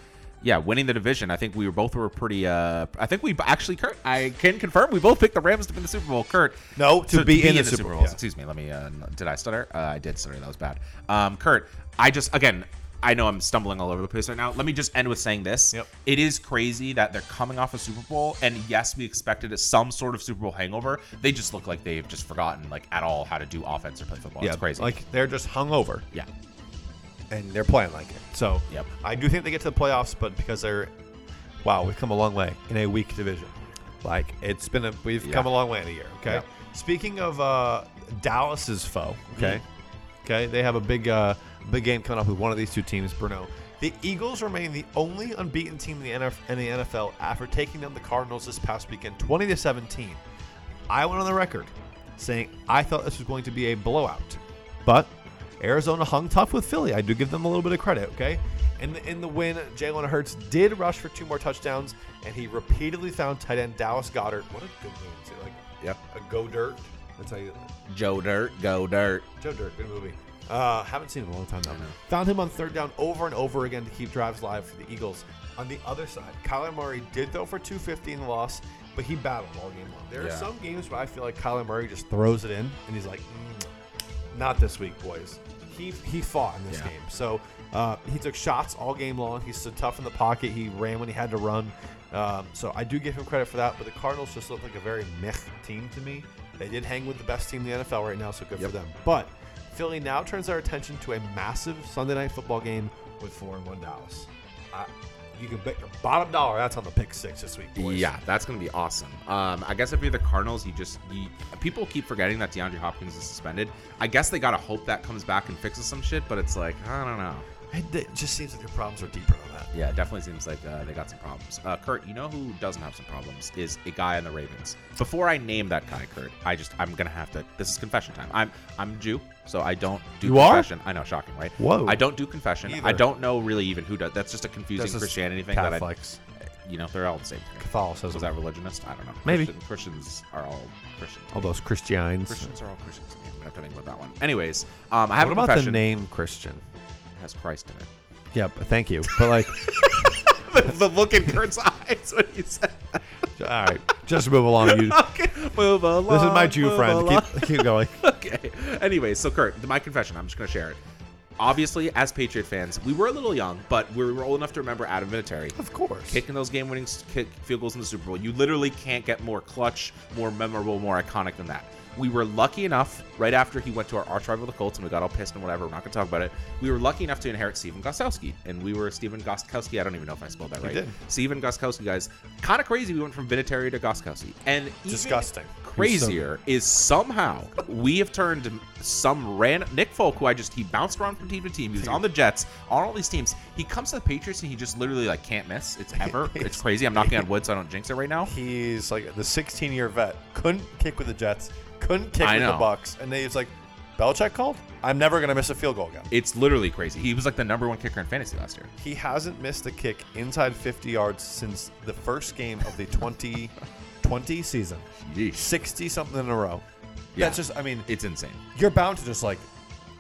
Yeah, winning the division. I think we were both were pretty. Uh, I think we actually, Kurt. I can confirm we both picked the Rams to win the Super Bowl. Kurt, No, to be in the Super Bowl, yeah. Excuse me. Let me. Uh, did I stutter? Uh, I did stutter. That was bad. Um, Kurt, I just again. I know I'm stumbling all over the place right now. Let me just end with saying this. Yep. It is crazy that they're coming off a Super Bowl, and yes, we expected some sort of Super Bowl hangover. They just look like they've just forgotten, like at all, how to do offense or play football. yeah, it's crazy. Like they're just hungover yeah, and they're playing like it. So Yep. I do think they get to the playoffs, but because they're, wow, we've come a long way in a weak division. Like it's been a we've Yeah. come a long way in a year. Okay. Yep. Speaking of uh, Dallas's foe, okay, Mm-hmm. okay, they have a big uh, big game coming up with one of these two teams, Bruno. The Eagles remain the only unbeaten team in the, NF- in the NFL after taking down the Cardinals this past weekend, 20 to 17. I went on the record saying I thought this was going to be a blowout, but Arizona hung tough with Philly. I do give them a little bit of credit. Okay, in the, in the win, Jalen Hurts did rush for two more touchdowns, and he repeatedly found tight end Dallas Goedert. What a good name too, like Yep. a go dirt. That's how you. Joe Dirt, go Dirt. Joe Dirt, good movie. Uh, haven't seen it in a long time know. Found him on third down over and over again to keep drives live for the Eagles. On the other side, Kyler Murray did throw for 250 in the loss, but he battled all game long. There Yeah. are some games where I feel like Kyler Murray just throws it in, and he's like, "Mm, "Not this week, boys." He he fought in this Yeah. game, so uh, he took shots all game long. He stood tough in the pocket. He ran when he had to run. Um, so I do give him credit for that. But the Cardinals just look like a very meh team to me. They did hang with the best team in the NFL right now, so good Yep. for them. But Philly now turns our attention to a massive Sunday night football game with four and one Dallas. I, you can bet your bottom dollar that's on the pick six this week, boys. Yeah, that's gonna be awesome. Um, I guess if you're the Cardinals, you just you, people keep forgetting that DeAndre Hopkins is suspended. I guess they gotta hope that comes back and fixes some shit, but it's like I don't know. It, it just seems like their problems are deeper than that. Yeah, it definitely seems like uh, they got some problems. Uh, Kurt, you know who doesn't have some problems is a guy on the Ravens. Before I name that guy, Kurt, I just I'm gonna have to. This is confession time. I'm I'm Jew, so I don't do You are? confession. I know, shocking, right? Whoa. I don't do confession. I don't know really even who does. That's just a confusing This is Christianity thing that I, Catholics, you know, they're all the same. to me. Catholicism, Was that religionist? I don't know. Maybe. Christian- Christians are all Christians. all those Christians. Christians are all Christians. I'm gonna have to think about that one. Anyways, um, I have What a about confession. the name Christian? It has Christ in it. Yeah, but thank you. But like, the look in Kurt's eyes when he said. all right, just move along. You. okay, move along. This is my Jew move friend. along. Keep, keep going. Okay. Anyway, so Kurt, my confession. I'm just gonna share it. Obviously, as Patriot fans, we were a little young, but we were old enough to remember Adam Vinatieri Of course. kicking those game-winning kick field goals in the Super Bowl. You literally can't get more clutch, more memorable, more iconic than that. We were lucky enough, right after he went to our arch rival, the Colts, and we got all pissed and whatever. We're not going to talk about it. We were lucky enough to inherit Stephen Gostkowski, and we were Stephen Gostkowski. I don't even know if I spelled that You right. did. Stephen Gostkowski, guys. Kind of crazy. We went from Vinatieri to Gostkowski, and even Disgusting. Crazier is somehow we have turned some random Nick Folk, who I just he bounced around from team to team. He was on the Jets, on all these teams. He comes to the Patriots and he just literally like can't miss. It's ever. it's crazy. I'm knocking on wood so I don't jinx it right now. He's like the 16 year vet. Couldn't kick with the Jets. Couldn't kick I with know. the Bucks. And then he's like, Belichick called. I'm never gonna miss a field goal again. It's literally crazy. He was like the number one kicker in fantasy last year. He hasn't missed a kick inside 50 yards since the first game of the 2020 season. Yeesh. 60 something in a row. Yeah. That's just. I mean, It's insane. you're bound to just like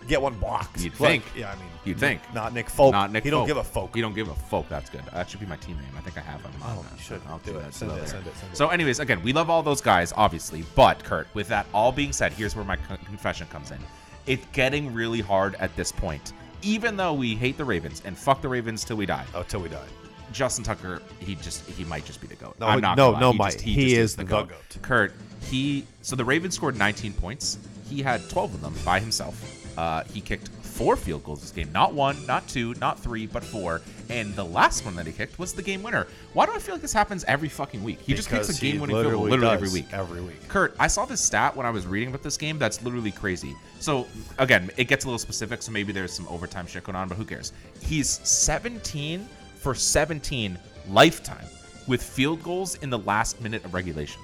get one blocked. You'd Like, think. Yeah, I mean, You'd think. not Nick Folk. Not Nick. He don't Folk. give a folk. He don't give a folk. That's good. That should be my team name. I think I have him. Oh, you should. I'll Do that. Send it, send it, send it. So, anyways, again, we love all those guys, obviously. But Kurt, with that all being said, here's where my con- confession comes in. It's getting really hard at this point. Even though we hate the Ravens and fuck the Ravens till we die, Oh, till we die. Justin Tucker, he just he might just be the goat. No, I'm not no, no, he Mike. just- He just is the goat. Kurt, he so the Ravens scored 19 points. He had 12 of them by himself. Uh, he kicked four field goals this game, not one, not two, not three, but four. And the last one that he kicked was the game winner. Why do I feel like this happens every fucking week? He just kicks a game-winning field goal literally literally every week. Every week. Kurt, I saw this stat when I was reading about this game. That's literally crazy. So again, it gets a little specific, so maybe there's some overtime shit going on, but who cares? He's 17 for 17 lifetime with field goals in the last minute of regulation.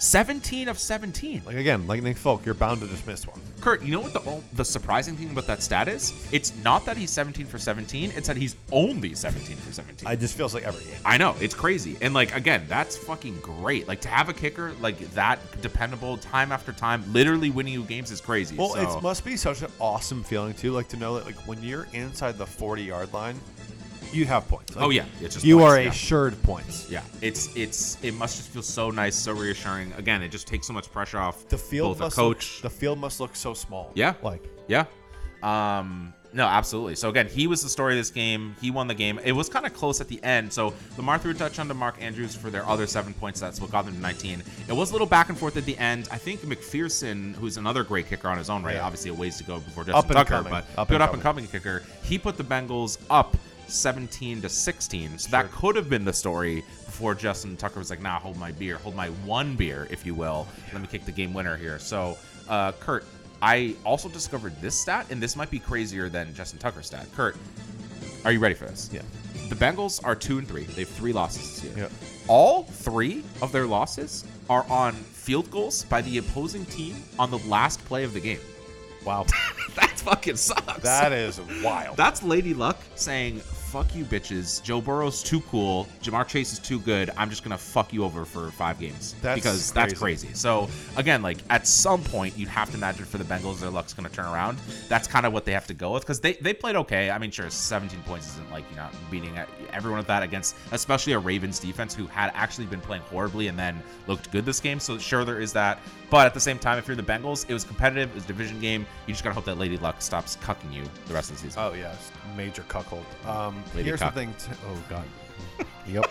17 of 17. Like again, like Nick Folk, you're bound to just miss one. Kurt, you know what the the surprising thing about that stat is? It's not that he's 17 for 17. It's that he's only 17 for 17. It just feels like every game. I know it's crazy, and like again, that's fucking great. Like to have a kicker like that dependable time after time, literally winning you games is crazy. Well, so, it must be such an awesome feeling too, like to know that like when you're inside the 40 yard line, you have points. Like, Oh, yeah. It's just you points, are yeah. assured points. yeah, it's it's it must just feel so nice, so reassuring. Again, it just takes so much pressure off The field both must a coach. Look, the field must look so small. Yeah. like Yeah. Um no, absolutely. So again, he was the story of this game. He won the game. It was kind of close at the end. So Lamar threw a touchdown to Mark Andrews for their other seven points. That's what got them to 19. It was a little back and forth at the end. I think McPherson, who's another great kicker on his own right, Yeah. obviously a ways to go before Up Justin and Tucker, coming. but Up good and up and coming kicker. He put the Bengals up 17 to 16. So that could have been the story before Justin Tucker was like, "Nah, hold my beer, hold my one beer, if you will. Let me kick the game winner here." So, uh, Kurt, I also discovered this stat, and this might be crazier than Justin Tucker's stat. Kurt, are you ready for this? Yeah. The Bengals are two and three. They have three losses this year. Yeah. All three of their losses are on field goals by the opposing team on the last play of the game. wow, that fucking sucks. that is wild. That's Lady Luck saying, fuck you bitches. Joe Burrow's too cool. Ja'Marr Chase is too good. I'm just going to fuck you over for five games. That's because that's crazy. crazy. So, again, like at some point, you'd have to imagine for the Bengals, their luck's going to turn around. That's kind of what they have to go with because they, they played okay. I mean, sure, 17 points isn't like, you know, beating everyone with that against, especially a Ravens defense who had actually been playing horribly and then looked good this game. So, sure, there is that. But at the same time, if you're the Bengals, it was competitive. It was a division game. You just got to hope that Lady Luck stops cucking you the rest of the season. Oh yes, major cuckold. Um, Lady here's cuck. the thing. T- oh god. yep.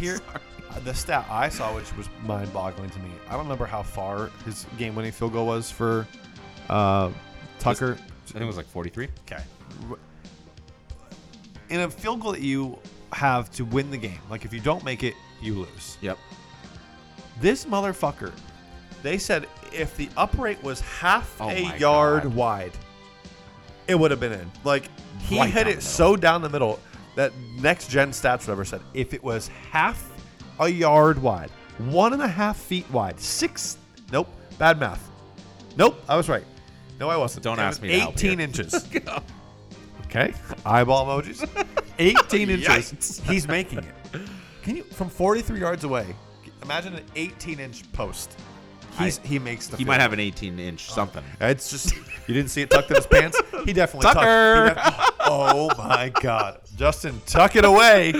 Here, uh, the stat I saw, which was mind-boggling to me. I don't remember how far his game-winning field goal was for uh, Tucker. I think it was like 43. Okay. In a field goal that you have to win the game, like if you don't make it, you lose. Yep. This motherfucker, they said if the upright was half Oh a yard God. wide, it would have been in. Like he Right hit it so down the middle that next gen stats whatever said if it was half a yard wide, one and a half feet wide, six. Nope, bad math. Nope, I was right. No, I wasn't. Don't It ask was me to help 18 here. inches. okay, eyeball emojis. 18 inches. He's making it. Can you from 43 yards away? Imagine an 18 inch post. He's he makes the. He might have an 18 inch something. Uh, it's just you didn't see it tucked in his pants. He definitely tucked- Tucker! he def- oh my God, Justin, tuck it away.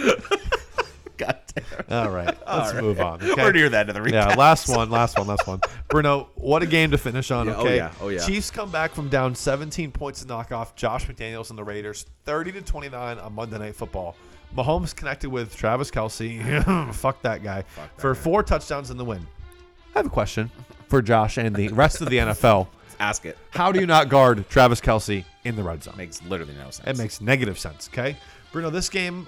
God damn. All right, let's move on. Okay? We're near end of the recap. Yeah, last one, last one, last one. Bruno, what a game to finish on. Yeah, oh yeah, oh yeah. Chiefs come back from down 17 points to knock off Josh McDaniels and the Raiders, 30 to 29 on Monday Night Football. Mahomes connected with Travis Kelce. Fuck that guy for four touchdowns in the win. I have a question for Josh and the rest of the NFL. Ask it. How do you not guard Travis Kelce in the red zone? Makes literally no sense. It makes negative sense. Okay, Bruno. This game,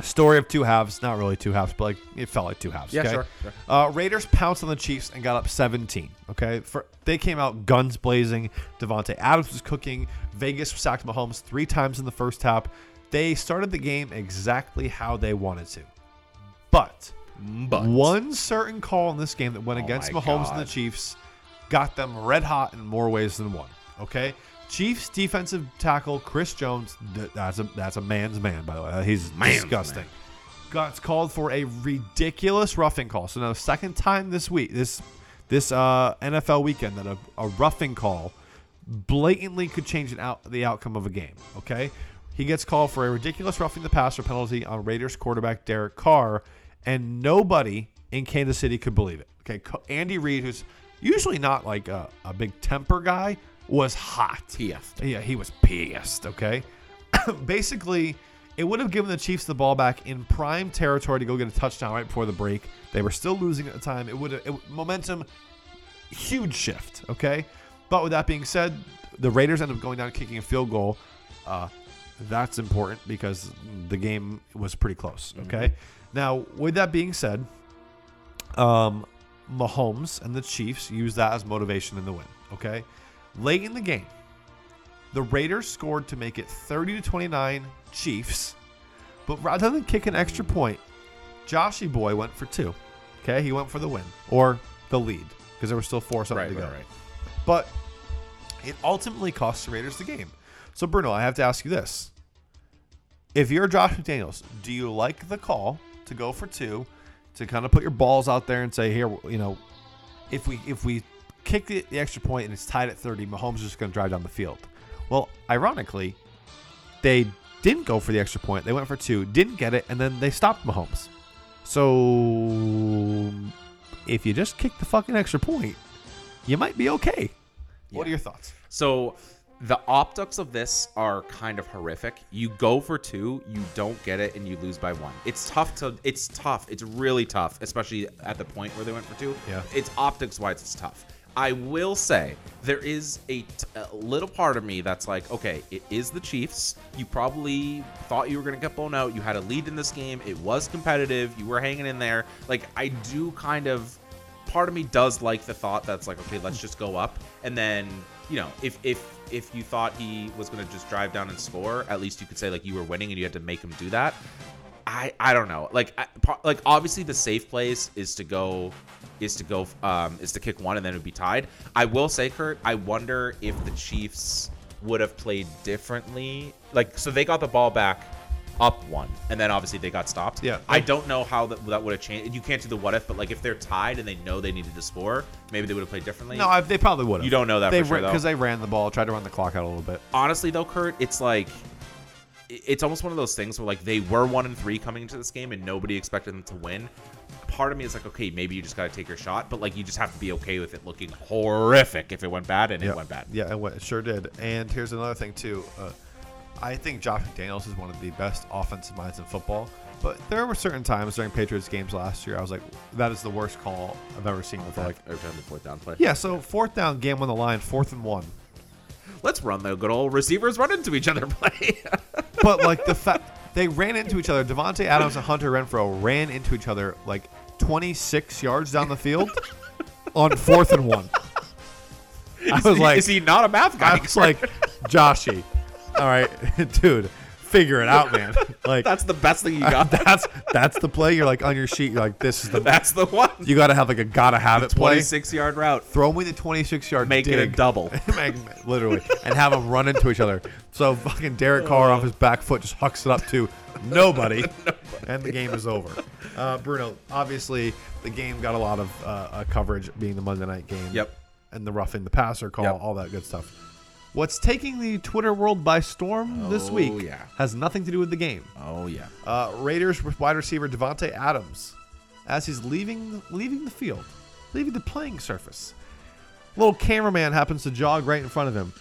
story of two halves. Not really two halves, but like it felt like two halves. Yeah, okay? sure, sure. Uh, Raiders pounced on the Chiefs and got up 17. Okay, for they came out guns blazing. Davante Adams was cooking. Vegas sacked Mahomes three times in the first half. They started the game exactly how they wanted to, but But one certain call in this game that went Oh against Mahomes and the Chiefs got them red hot in more ways than one. Okay, Chiefs defensive tackle Chris Jones. That's a that's a man's man, by the way. He's Man's disgusting. man. Got called for a ridiculous roughing call. So now the second time this week, this this uh, NFL weekend, that a, a roughing call blatantly could change an out, the outcome of a game. Okay, he gets called for a ridiculous roughing the passer penalty on Raiders quarterback Derek Carr, and nobody in Kansas City could believe it. Okay, Andy Reid, who's usually not like a, a big temper guy, was hot. Pissed. Yeah, he was pissed. Okay, basically, it would have given the Chiefs the ball back in prime territory to go get a touchdown right before the break. They were still losing at the time. It would have it, momentum, huge shift. Okay, but with that being said, the Raiders end up going down kicking a field goal. Uh, that's important because the game was pretty close. Okay, now with that being said, um, Mahomes and the Chiefs use that as motivation in the win. Okay, late in the game, the Raiders scored to make it 30 to 29 Chiefs, but rather than kick an extra point, Joshy Boy went for two. Okay, he went for the win or the lead because there was still four something Right, to go. right, right. But it ultimately cost the Raiders the game. So Bruno, I have to ask you this: If you're Josh McDaniels, do you like the call to go for two, to kind of put your balls out there and say, here, you know, if we if we kick the, the extra point and it's tied at 30, Mahomes is just going to drive down the field. Well, ironically, they didn't go for the extra point. They went for two, didn't get it, and then they stopped Mahomes. So if you just kick the fucking extra point, you might be okay. What are your thoughts? So the optics of this are kind of horrific. You go for two, you don't get it, and you lose by one. It's tough to. It's tough. It's really tough, especially at the point where they went for two. Yeah. It's optics wise. It's tough. I will say there is a, t- a little part of me that's like, okay, it is the Chiefs. You probably thought you were going to get blown out. You had a lead in this game. It was competitive. You were hanging in there. Like I do kind of part of me does like the thought that's like okay let's just go up and then you know if if if you thought he was going to just drive down and score at least you could say like you were winning and you had to make him do that. I i don't know. Like I, like obviously the safe place is to go is to go um is to kick one and then it would be tied. I will say kurt i wonder if the chiefs would have played differently. Like so they got the ball back up one and then obviously they got stopped Yeah. i don't know how that, that would have changed you can't do the what if but like if they're tied and they know they needed to score maybe they would have played differently No, I, they probably would have. You don't know that they for sure, though. because they ran the ball, tried to run the clock out a little bit. honestly though kurt it's like it's almost one of those things where like they were one and three coming into this game and nobody expected them to win part of me is like okay maybe you just got to take your shot but like you just have to be okay with it looking horrific if it went bad and it went bad Yeah, it, went, it sure did. And here's another thing too. Uh, I think Josh McDaniels is one of the best offensive minds in football. But there were certain times during Patriots games last year, I was like, that is the worst call I've ever seen. With like, every time the fourth down play yeah. So fourth down, game on the line, fourth and one. let's run the good old receivers run into each other play But like the fact they ran into each other, Davante Adams and Hunter Renfrow ran into each other like 26 yards down the field on fourth and one. I was like, is he not a math guy I was like, Joshy, all right, dude, figure it out, man. Like that's the best thing you got that's that's the play. You're like on your sheet. You're like, this is the. that's the one You got to have like a gotta have it play. 26 yard route Throw me the 26 yard. make it a double literally, and have them run into each other. So fucking Derek Carr off his back foot just hucks it up to nobody, and the game is over. Uh, Bruno, obviously, the game got a lot of uh, uh, coverage, being the Monday night game. Yep. And the roughing the passer call, Yep. all that good stuff. What's taking the Twitter world by storm this Oh, week yeah. has nothing to do with the game. oh yeah Uh, Raiders wide receiver Davante Adams, as he's leaving leaving the field, leaving the playing surface. Little cameraman happens to jog right in front of him.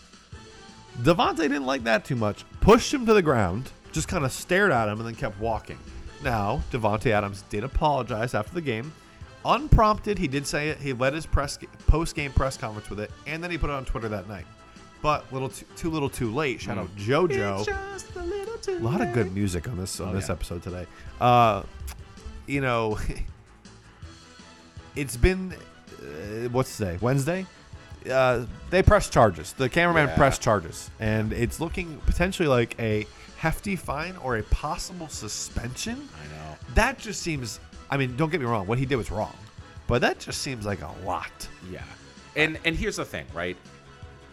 Davante didn't like that too much. Pushed him to the ground, just kind of stared at him, and then kept walking. Now Davante Adams did apologize after the game, unprompted. He did say it. He led his press post game press conference with it, and then he put it on Twitter that night. But little too, too little too late. Shout out JoJo. A lot of good music on this on Oh, this yeah. episode today. Uh, you know, it's been uh, what's today? Wednesday. Uh, they press charges. The cameraman Yeah. pressed charges, and it's looking potentially like a hefty fine or a possible suspension. i know That just seems. I mean, don't get me wrong. What he did was wrong, but that just seems like a lot. Yeah. And and here's the thing, right?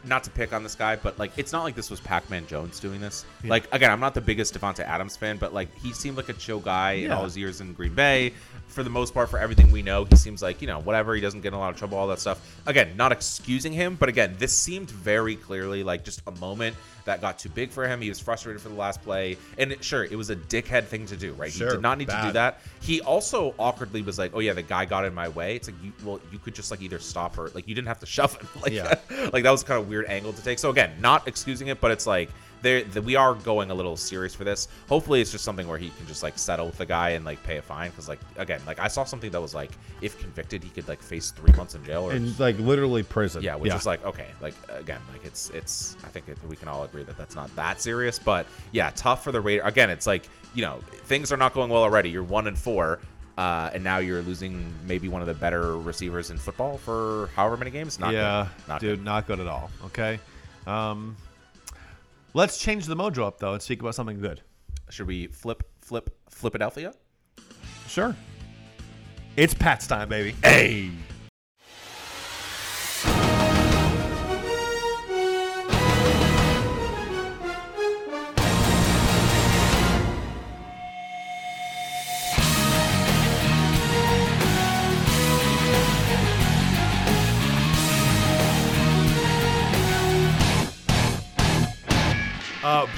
Not to pick on this guy, but like it's not like this was Pac-Man Jones doing this. Yeah. Like again, I'm not the biggest Davante Adams fan, but like he seemed like a chill guy in all his years in Green Bay. For the most part, for everything we know, he seems like you know whatever. He doesn't get in a lot of trouble, all that stuff. Again, not excusing him, but again, this seemed very clearly like just a moment that got too big for him. He was frustrated for the last play, and it, sure, it was a dickhead thing to do, right? Sure, he did not need to do that. He also awkwardly was like, "Oh yeah, the guy got in my way." It's like, you, well, you could just like either stop or like you didn't have to shove him. Like, Yeah. like that was kind of weird angle to take. So again, not excusing it, but it's like there the, we are going a little serious for this. Hopefully, it's just something where he can just like settle with the guy and like pay a fine because like again, like I saw something that was like if convicted, he could like face three months in jail or And like literally prison. yeah, which is like okay, like again, like it's it's. I think it, we can all agree that that's not that serious, but yeah, tough for the Raiders. Again, it's like you know things are not going well already. You're one and four, uh, and now you're losing maybe one of the better receivers in football for however many games. Not yeah, good. not dude, good. not good at all. Okay, um, let's change the mojo up though and speak about something good. Should we flip flip Philadelphia? Sure. It's Pat's time, baby. Hey.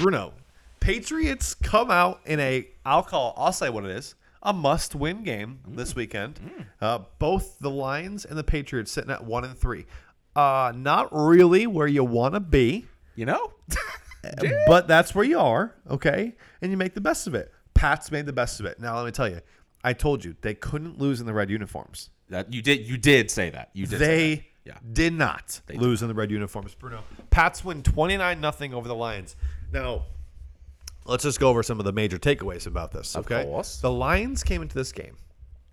Bruno, Patriots come out in a, I'll call, I'll say what it is, a must-win game this weekend. Uh, both the Lions and the Patriots sitting at one and three. Uh, not really where you want to be, You know? but that's where you are, okay? And you make the best of it. Pats made the best of it. Now let me tell you, I told you they couldn't lose in the red uniforms. that you did you did say that. You did say They that. Yeah. did not lose in the red uniforms. Bruno. Pats win 29 nothing over the Lions. Now, let's just go over some of the major takeaways about this. Of Okay. course. The Lions came into this game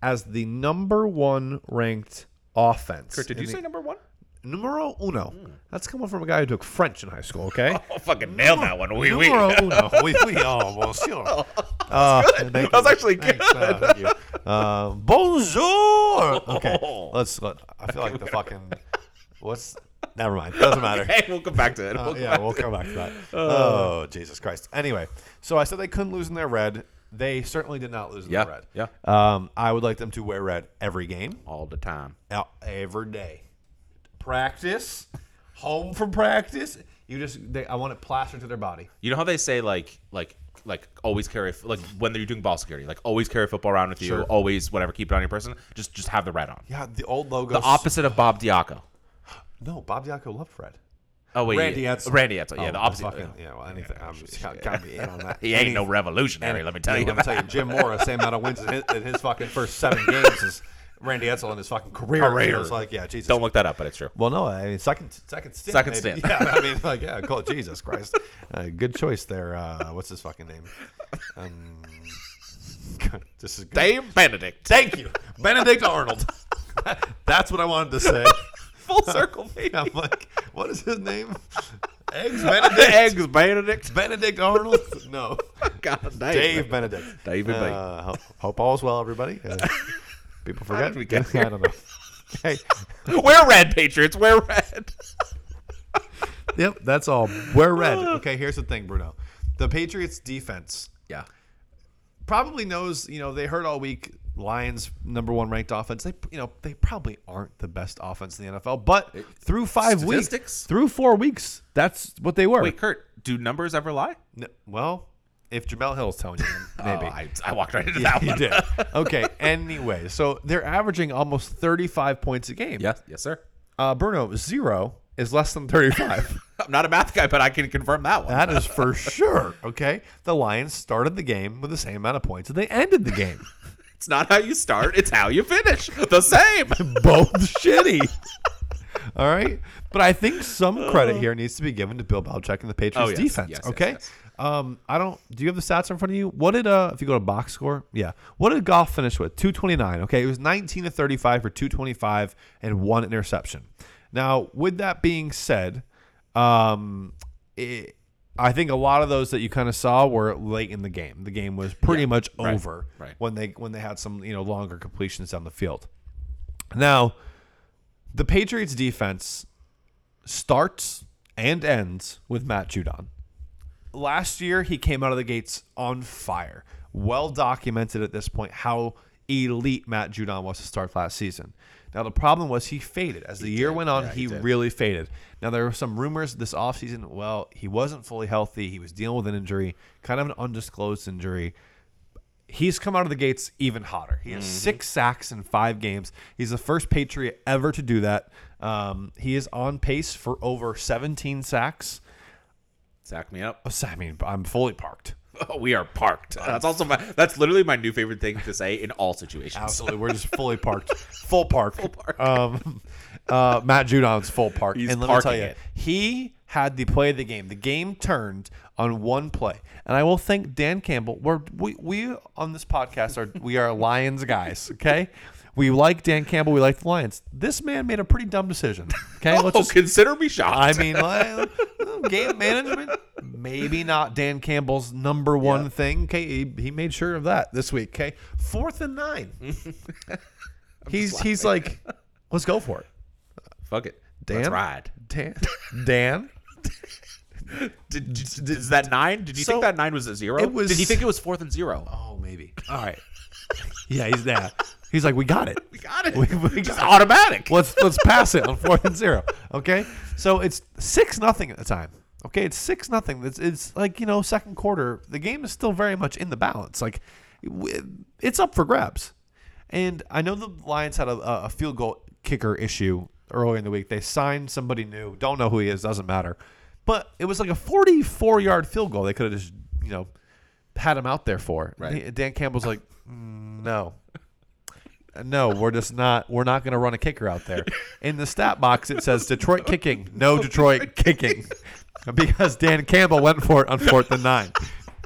as the number one ranked offense. Kurt, did you the- say number one? numero uno? That's coming from a guy who took French in high school, okay? Oh, fucking nailed that one. Oui, oui. Numero uno. Oui, oui. Oh, monsieur. Uh, thank That was actually Thanks, uh, thank you. Uh, bonjour. Okay, Oh. let's. Let, I feel like the fucking. What's? Never mind. Doesn't matter. Hey, we'll come back to it. Uh, We'll come yeah, back we'll to come back to that. Oh, Jesus Christ. Anyway, so I said they couldn't lose in their red. They certainly did not lose in Yeah, their red. yeah. Um, I would like them to wear red every game, all the time. every day. Practice, home from practice. You just, they, I want it plastered to their body. You know how they say like like like always carry like when you're doing ball security, like always carry a football around with you, Sure. always whatever, keep it on your person. Just just have the red on. Yeah, the old logo. The opposite of Bob Diaco. No, Bob Diaco loved Fred. Oh wait, Randy yeah. Edsall. Randy Edsall. Yeah, Oh, the opposite. Fucking, yeah, well, anything. I'm just got, got to be in on that. He ain't no Any- revolutionary. let me tell Yeah, you. Let me tell you, Jim Mora, same amount of wins in his, in his fucking first seven games as Randy Edsall in his fucking career. Career. It was like, yeah, Jesus. Don't look that up, but it's true. Well, no, I mean second, second stint. Second maybe. stint. Yeah, I mean, like, yeah, cool. Jesus Christ, uh, good choice there. Uh, what's his fucking name? Um, this is good. Dave Benedict. Thank you, Benedict Arnold. That's what I wanted to say. Full circle, baby. I'm like, what is his name? Eggs Benedict. Eggs Benedict. Benedict Arnold. No, God damn. Dave Benedict. David Benedict. Uh, ho- hope all is well, everybody. Uh, people forget. did we get I don't know. Hey, We're red, Patriots. We're red. yep, that's all. We're red. Okay, here's the thing, Bruno. The Patriots defense Yeah. probably knows. You know, they heard all week. Lions number one ranked offense. They, you know, they probably aren't the best offense in the NFL, but through five weeks, through four weeks, that's what they were. Wait, Kurt, do numbers ever lie? N- well, if Jemele Hill's telling you, maybe. Oh, I, I walked right into Yeah, that you one. did. Okay. Anyway, so they're averaging almost 35 points a game. yes, yes, sir. Uh, Bruno, zero is less than 35. I'm not a math guy, but I can confirm that one. that is for sure. Okay. The Lions started the game with the same amount of points and they ended the game. It's not how you start; it's how you finish. The same. Both shitty. All right. But I think some credit here needs to be given to Bill Belichick and the Patriots Oh, yes, defense. yes, okay. yes. Um, I don't. Do you have the stats in front of you? What did uh, if you go to box score, yeah, what did Goff finish with? Two twenty nine. Okay, it was nineteen to thirty five for two twenty five and one interception. Now, with that being said, um, it, I think a lot of those that you kind of saw were late in the game. The game was pretty much right, over right. when they when they had some you know longer completions down the field. Now, the Patriots defense starts and ends with Matt Judon. Last year, he came out of the gates on fire. Well documented at this point how elite Matt Judon was to start last season. Now, the problem was he faded. As the year went on, Yeah, he he, really faded. Now, there were some rumors this offseason. Well, he wasn't fully healthy. He was dealing with an injury, kind of an undisclosed injury he's come out of the gates even hotter. He has six sacks in five games. He's the first Patriot ever to do that. Um, he is on pace for over 17 sacks. Sack me up. Oh, I mean, I'm fully parked. We are parked. That's also my. That's literally my new favorite thing to say in all situations. Absolutely, we're just fully parked, full park. Full park. Um, uh, Matt Judon's full park, He's and let me tell you, it. he had the play of the game. The game turned on one play, and I will thank Dan Campbell. We're, we we on this podcast are we are Lions guys. Okay, we like Dan Campbell. We like the Lions. This man made a pretty dumb decision. Okay, oh, let's Oh, just. consider me shocked. I mean, like, game management, maybe not Dan Campbell's number one thing. Okay, he, he made sure of that this week. Okay, fourth and nine. he's he's like, let's go for it. Fuck it. Dan, Let's ride. Dan, Dan. Did, did, is that nine? Did you So, think that nine was a zero? it was- Did you think it was fourth and zero? Oh, maybe. All right. yeah, he's there. He's like, we got it. We got it. We, we Just got it. automatic. Let's let's pass it on fourth and zero. Okay, so it's six nothing at the time. Okay, it's six nothing. It's it's like you know second quarter. The game is still very much in the balance. Like it's up for grabs. And I know the Lions had a, a field goal kicker issue earlier in the week. They signed somebody new. Don't know who he is. Doesn't matter. But it was like a 44 yard field goal. They could have just you know had him out there for. Right. Dan Campbell's like, "Mm, no. No, we're just not. We're not going to run a kicker out there. In the stat box, it says Detroit kicking, no Detroit kicking, because Dan Campbell went for it on fourth and nine.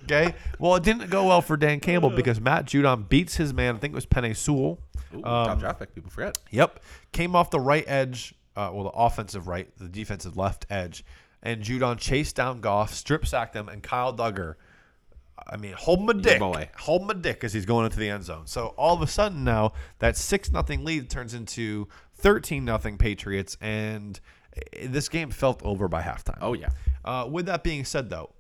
Okay. Well, it didn't go well for Dan Campbell because Matt Judon beats his man. I think it was Penei Sewell. Ooh, Um, top draft pick. People forget. Yep. Came off the right edge, uh, well, the offensive right, the defensive left edge. And Judon chased down Goff, strip sacked him, and Kyle Dugger, I mean, hold my dick. boy. Hold my dick as he's going into the end zone. So all of a sudden now, that 6 nothing lead turns into 13 nothing Patriots, and this game felt over by halftime. Oh yeah. Uh, with that being said, though,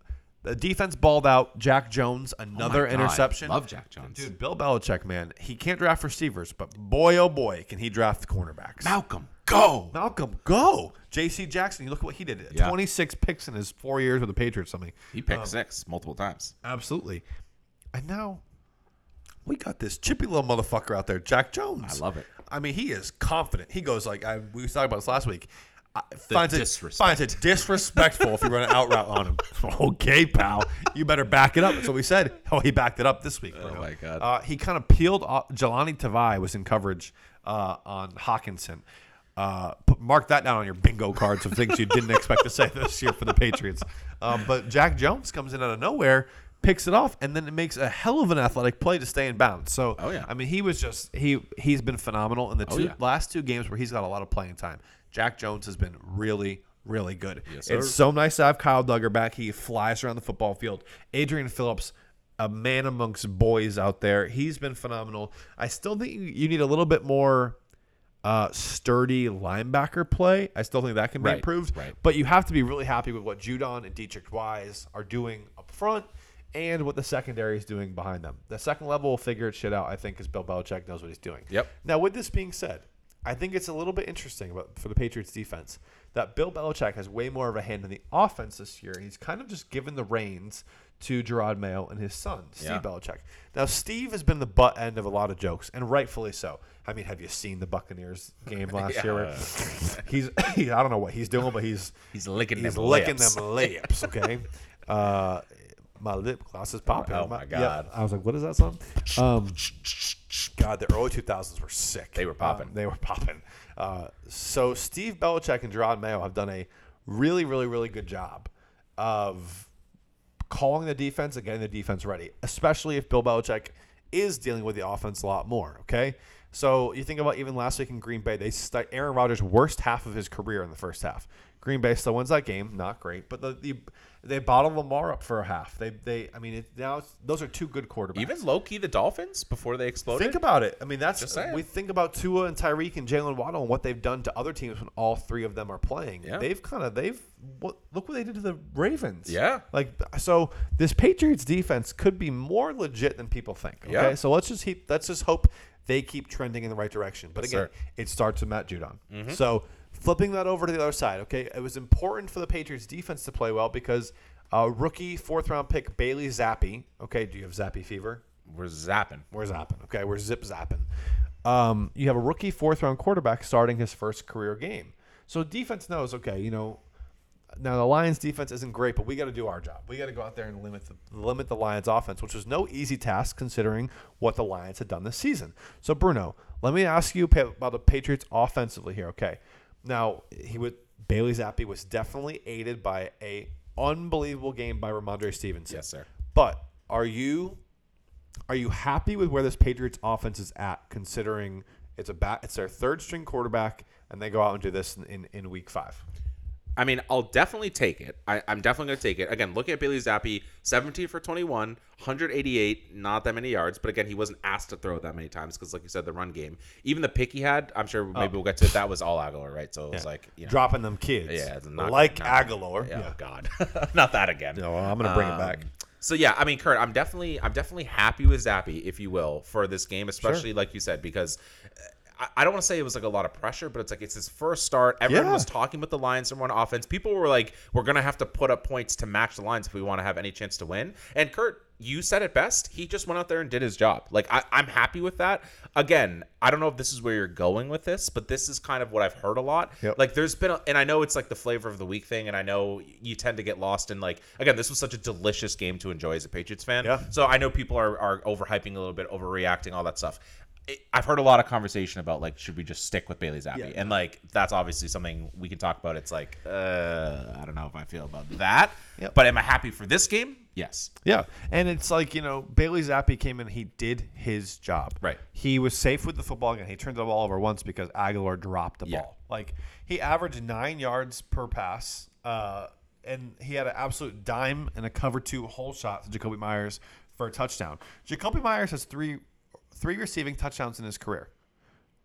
the defense balled out. Jack Jones, another Oh interception. Love Jack Jones. Dude, Bill Belichick, man, he can't draft receivers, but boy, oh boy, can he draft cornerbacks. Malcolm, go. Malcolm, go. J.C. Jackson, you look at what he did. Yeah. 26 picks in his four years with the Patriots. Something. He picked six multiple times. Absolutely. And now we got this chippy little motherfucker out there, Jack Jones. I love it. I mean, he is confident. He goes like I, we talking about this last week. I, finds it finds it disrespectful if you run an out route on him. okay, pal, you better back it up. That's what we said. Oh, he backed it up this week. Bruno. my God. Uh, he kind of peeled off. Jahlani Tavai was in coverage uh, on Hockenson. Uh, put, mark that down on your bingo cards of things you didn't expect to say this year for the Patriots. Um, but Jack Jones comes in out of nowhere, picks it off, and then it makes a hell of an athletic play to stay in bounds. So, Oh, yeah. I mean, he was just he he's been phenomenal in the Oh, two yeah. last two games where he's got a lot of playing time. Jack Jones has been really, really good. Yes, it's so nice to have Kyle Dugger back. He flies around the football field. Adrian Phillips, a man amongst boys out there. He's been phenomenal. I still think you need a little bit more uh, sturdy linebacker play. I still think that can be Right, improved. right. But you have to be really happy with what Judon and Deatrich Wise are doing up front and what the secondary is doing behind them. The second level will figure its shit out, I think, because Bill Belichick knows what he's doing. Yep. Now, with this being said, I think it's a little bit interesting about, for the Patriots defense that Bill Belichick has way more of a hand in the offense this year, he's kind of just given the reins to Jerod Mayo and his son, Steve Yeah. Belichick. Now, Steve has been the butt end of a lot of jokes, and rightfully so. I mean, have you seen the Buccaneers game last year? Where he's, he, I don't know what he's doing, but he's He's licking he's them licking lips. them lips. Okay, uh, my lip gloss is popping. Oh, my yep. God. I was like, what is that song? Um, God, the early 2000s were sick. They were popping. Um, they were popping. Uh, so Steve Belichick and Jerod Mayo have done a really, really, really good job of calling the defense and getting the defense ready, especially if Bill Belichick is dealing with the offense a lot more. Okay. So you think about even last week in Green Bay, they st- Aaron Rodgers' worst half of his career in the first half. Green Bay still wins that game, not great, but the, the they bottled Lamar up for a half. They they I mean it, now those are two good quarterbacks. Even low key, the Dolphins before they exploded. Think about it. I mean, that's Just saying. we think about Tua and Tyreek and Jaylen Waddle and what they've done to other teams when all three of them are playing. Yeah. They've kind of they've what look what they did to the Ravens. Yeah. like so this Patriots defense could be more legit than people think. Okay, Yeah. so let's just keep let's just hope they keep trending in the right direction. But Yes, again, sir. Mm-hmm. it starts with Matt Judon. So flipping that over to the other side. Okay, it was important for the Patriots defense to play well because. Uh, rookie fourth round pick Bailey Zappe. Okay, do you have Zappy fever? We're zapping. We're zapping. Okay, we're zip zapping. Um, you have a rookie fourth round quarterback starting his first career game. So defense knows, okay, you know, now the Lions defense isn't great, but we got to do our job. We got to go out there and limit the limit the Lions offense, which was no easy task considering what the Lions had done this season. So Bruno, let me ask you about the Patriots offensively here. Okay, now he would Bailey Zappe was definitely aided by a unbelievable game by Rhamondre Stevenson. Yes, sir. But are you are you happy with where this Patriots offense is at, considering it's a bat, it's their third string quarterback, and they go out and do this in, in, in week five? I mean, I'll definitely take it. I, I'm definitely going to take it. Again, looking at Bailey Zappe, 17 for 21, 188, not that many yards. But again, he wasn't asked to throw that many times because, like you said, the run game. Even the pick he had, I'm sure maybe we'll get to it. That was all Agholor, right? So it was like, you know, Dropping them kids. yeah, not like not- Agholor. Yeah, Yeah. oh God, not that again. No, I'm gonna bring it back. Um, So yeah, I mean, Kurt, I'm definitely, I'm definitely happy with Zappy, if you will, for this game, especially like you said, because I, I don't want to say it was like a lot of pressure, but it's like it's his first start. Everyone Yeah. was talking about the Lions number one offense. People were like, "We're gonna have to put up points to match the Lions if we want to have any chance to win." And Kurt, you said it best. He just went out there and did his job. Like I, I'm happy with that. Again, I don't know if this is where you're going with this, but this is kind of what I've heard a lot. Yep. Like there's been, a, and I know it's like the flavor of the week thing, and I know you tend to get lost in like again, this was such a delicious game to enjoy as a Patriots fan. Yeah. So I know people are are overhyping a little bit, overreacting, all that stuff. I've heard a lot of conversation about like should we just stick with Bailey Zappe, and like that's obviously something we can talk about. It's like uh, I don't know if I feel about that, Yep. but am I happy for this game? Yes. Yeah, and it's like you know Bailey Zappe came in, he did his job. Right. He was safe with the football again. He turned the ball over once because Agholor dropped the Yeah. ball. Like he averaged nine yards per pass, uh, and he had an absolute dime and a cover two hole shot to Jakobi Meyers for a touchdown. Jakobi Meyers has three three receiving touchdowns in his career.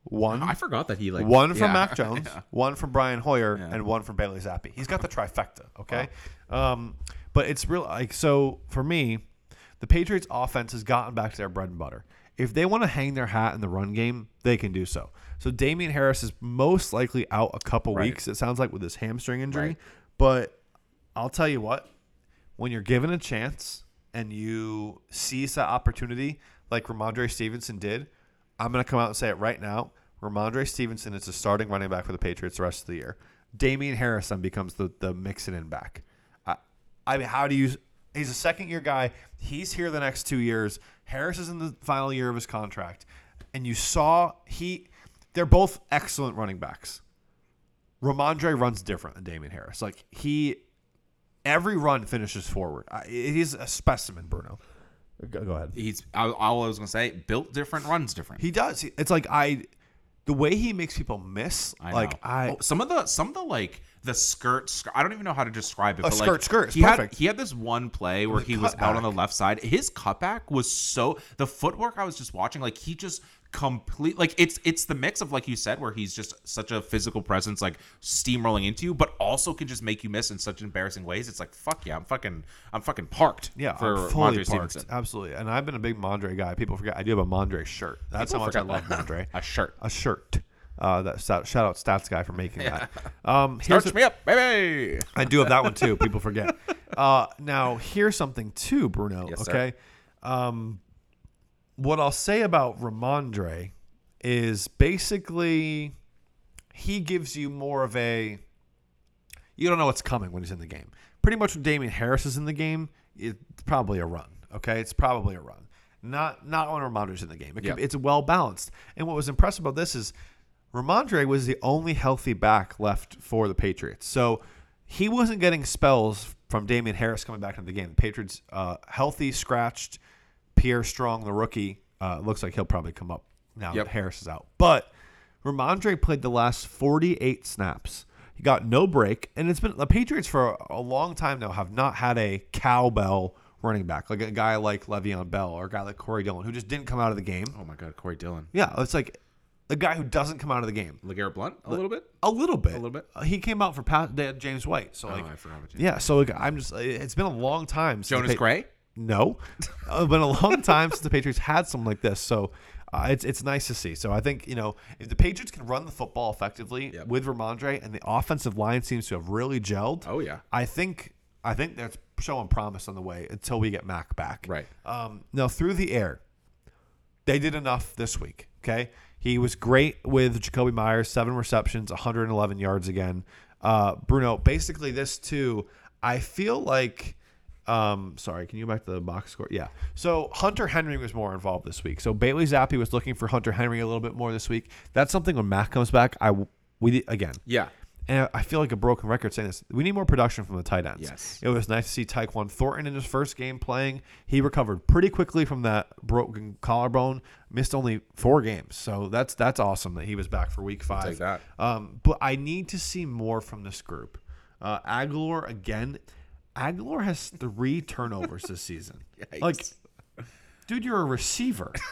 One I forgot that he like one from yeah. Mac Jones, one from Brian Hoyer, Yeah. and one from Bailey Zappe. He's got the trifecta. Okay, um, but it's real like so for me, the Patriots' offense has gotten back to their bread and butter. If they want to hang their hat in the run game, they can do so. So Damien Harris is most likely out a couple Right. weeks. It sounds like with his hamstring injury, Right. but I'll tell you what, when you're given a chance and you seize that opportunity, like Rhamondre Stevenson did, I'm going to come out and say it right now. Rhamondre Stevenson is the starting running back for the Patriots the rest of the year. Damien Harrison becomes the, the mix it in back. I, I mean, how do you? He's a second year guy. He's here the next two years. Harris is in the final year of his contract, and you saw he. They're both excellent running backs. Rhamondre runs different than Damien Harris. Like he, every run finishes forward. He's a specimen, Bruno. Go, go ahead. He's all all I was gonna say. Built different, runs different. He does. It's like I, the way he makes people miss. I like know. I, Oh, some of the some of the like the skirt, skirt I don't even know how to describe it. but skirt, like, skirt, He had he had this one play where a he was out on the left side. His cutback was so the footwork I was just watching. Like he just complete like it's it's the mix of like you said where he's just such a physical presence like steamrolling into you but also can just make you miss in such embarrassing ways it's like fuck yeah i'm fucking i'm fucking parked yeah, for I'm fully Mondre parked. Stevenson. Absolutely. And I've been a big Mondre guy. People forget I do have a Mondre shirt. That's People how much I love that. Mondre. a shirt a shirt. Uh, that shout, out stats guy for making that. Um, here's starts me up baby I do have that one too. People forget. Uh, now here's something too, Bruno. Yes, okay. Um, what I'll say about Rhamondre is basically he gives you more of a you don't know what's coming when he's in the game. Pretty much when Damien Harris is in the game, it's probably a run. Okay, it's probably a run. Not not when Rhamondre's in the game. It Yeah. can, it's well balanced. And what was impressive about this is Rhamondre was the only healthy back left for the Patriots. So he wasn't getting spells from Damien Harris coming back into the game. The Patriots uh, healthy, scratched. Pierre Strong, the rookie, uh, looks like he'll probably come up now Yep. that Harris is out. But Rhamondre played the last 48 snaps. He got no break, and it's been the Patriots for a long time now have not had a cowbell running back like a guy like Le'Veon Bell or a guy like Corey Dillon who just didn't come out of the game. oh my god corey dillon Yeah, it's like a guy who doesn't come out of the game. legarrette Blount a little bit A little bit. A little bit? he came out for Pat, James White. So like, oh i forgot about you yeah. So like, I'm just. It's been a long time. Since jonas gray No, Uh, it's been a long time since the Patriots had something like this. So uh, it's it's nice to see. So I think you know if the Patriots can run the football effectively Yep. with Rhamondre and the offensive line seems to have really gelled. oh yeah I think I think that's showing promise on the way until we get Mac back. Right. Um, now through the air, they did enough this week. Okay, he was great with Jakobi Meyers, seven receptions, 111 yards again. Uh, Bruno, basically this too. I feel like. Um, sorry, can you go back to the box score? Yeah. So Hunter Henry was more involved this week. So Bailey Zappe was looking for Hunter Henry a little bit more this week. That's something when Mac comes back. I we again yeah and I feel like a broken record saying this. We need more production from the tight ends. Yes. It was nice to see Tyquan Thornton in his first game playing. He recovered pretty quickly from that broken collarbone. Missed only four games, so that's that's awesome that he was back for Week Five. take that. Um, but I need to see more from this group. Uh, Agholor again. Agholor has three turnovers this season. Like, dude, you're a receiver.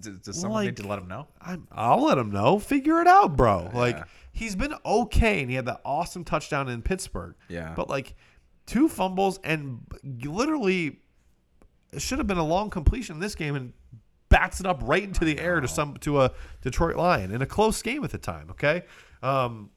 Does, does someone need to let him know? I'm, I'll let him know. Figure it out, bro. Like he's been okay, and he had that awesome touchdown in Pittsburgh. Yeah. But like two fumbles and literally it should have been a long completion in this game, and bats it up right into the air to some to a Detroit Lion in a close game at the time. Okay. Um,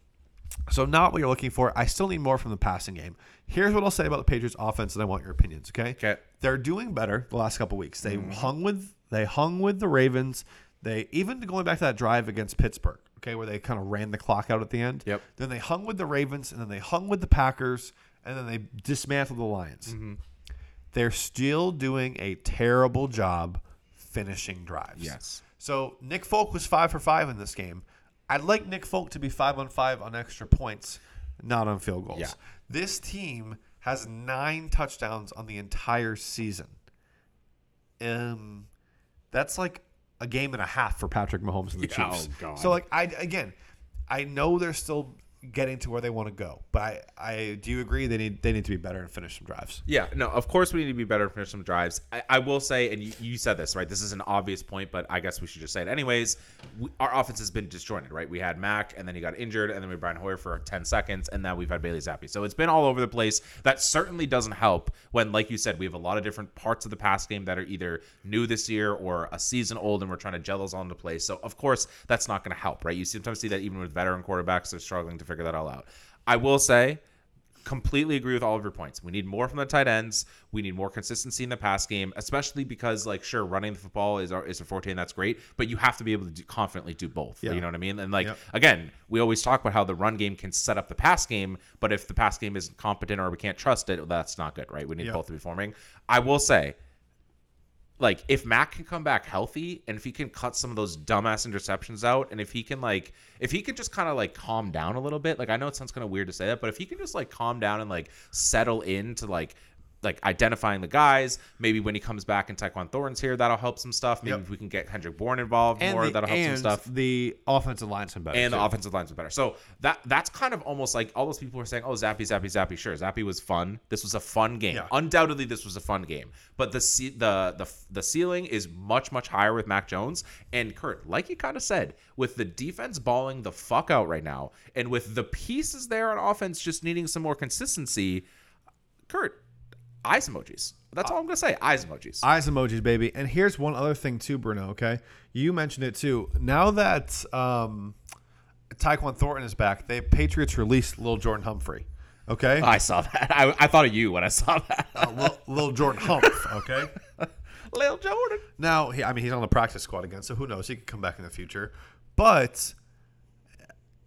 so not what you're looking for. I still need more from the passing game. Here's what I'll say about the Patriots offense, and I want your opinions. Okay. Okay. They're doing better the last couple weeks. They mm-hmm. hung with they hung with the Ravens. They even going back to that drive against Pittsburgh, okay, where they kind of ran the clock out at the end. Yep. Then they hung with the Ravens, and then they hung with the Packers, and then they dismantled the Lions. Mm-hmm. They're still doing a terrible job finishing drives. Yes. So Nick Folk was five for five in this game. I'd like Nick Folk to be five on five on extra points, not on field goals. Yeah. This team has nine touchdowns on the entire season. Um, that's like a game and a half for Patrick Mahomes and the Yeah, Chiefs. oh, God. So like I again, I know they're still getting to where they want to go, but I I do you agree they need they need to be better and finish some drives. Yeah, no, of course we need to be better and finish some drives. I, I will say, and you, you said this, right? This is an obvious point, but I guess we should just say it anyways. We, our offense has been disjointed, right? We had Mac, and then he got injured, and then we had Brian Hoyer for 10 seconds, and now we've had Bailey Zappe. So it's been all over the place. That certainly doesn't help when, like you said, we have a lot of different parts of the pass game that are either new this year or a season old, and we're trying to gel those all into place. So, of course, that's not going to help, right? You sometimes see that even with veteran quarterbacks, they're struggling to figure that all out. I will say, completely agree with all of your points. We need more from the tight ends. We need more consistency in the pass game, especially because, like, sure, running the football is our, is a forte and that's great, but you have to be able to do, confidently do both. Yeah. You know what I mean? And like, Yep. again, we always talk about how the run game can set up the pass game, but if the pass game isn't competent or we can't trust it, that's not good, right? We need Yep. both to be forming. I will say, like if Mac can come back healthy and if he can cut some of those dumbass interceptions out and if he can like if he can just kind of like calm down a little bit like I know it sounds kind of weird to say that but if he can just like calm down and like settle into like like identifying the guys maybe when he comes back and Tyquan Thorne's here that'll help some stuff maybe Yep. if we can get Kendrick Bourne involved more the, that'll help some stuff The offensive line's been better. and the too. offensive lines were better. So that that's kind of almost like all those people were saying, "Oh, Zappe, Zappe, Zappe." Sure, Zappe was fun. This was a fun game. Yeah. Undoubtedly, this was a fun game. But the the the the ceiling is much much higher with Mac Jones and Kurt. Like you kind of said, with the defense balling the fuck out right now, and with the pieces there on offense just needing some more consistency, Kurt, eyes emojis. That's all I'm gonna say. Eyes emojis. Eyes emojis, baby. And here's one other thing too, Bruno. Okay, you mentioned it too. Now that um, Tyquan Thornton is back, the Patriots released Lil Jordan Humphrey. Okay, I saw that. I, I thought of you when I saw that. uh, Lil, Lil Jordan Humph. Okay. Lil Jordan. Now, he, I mean, he's on the practice squad again, so who knows? He could come back in the future. But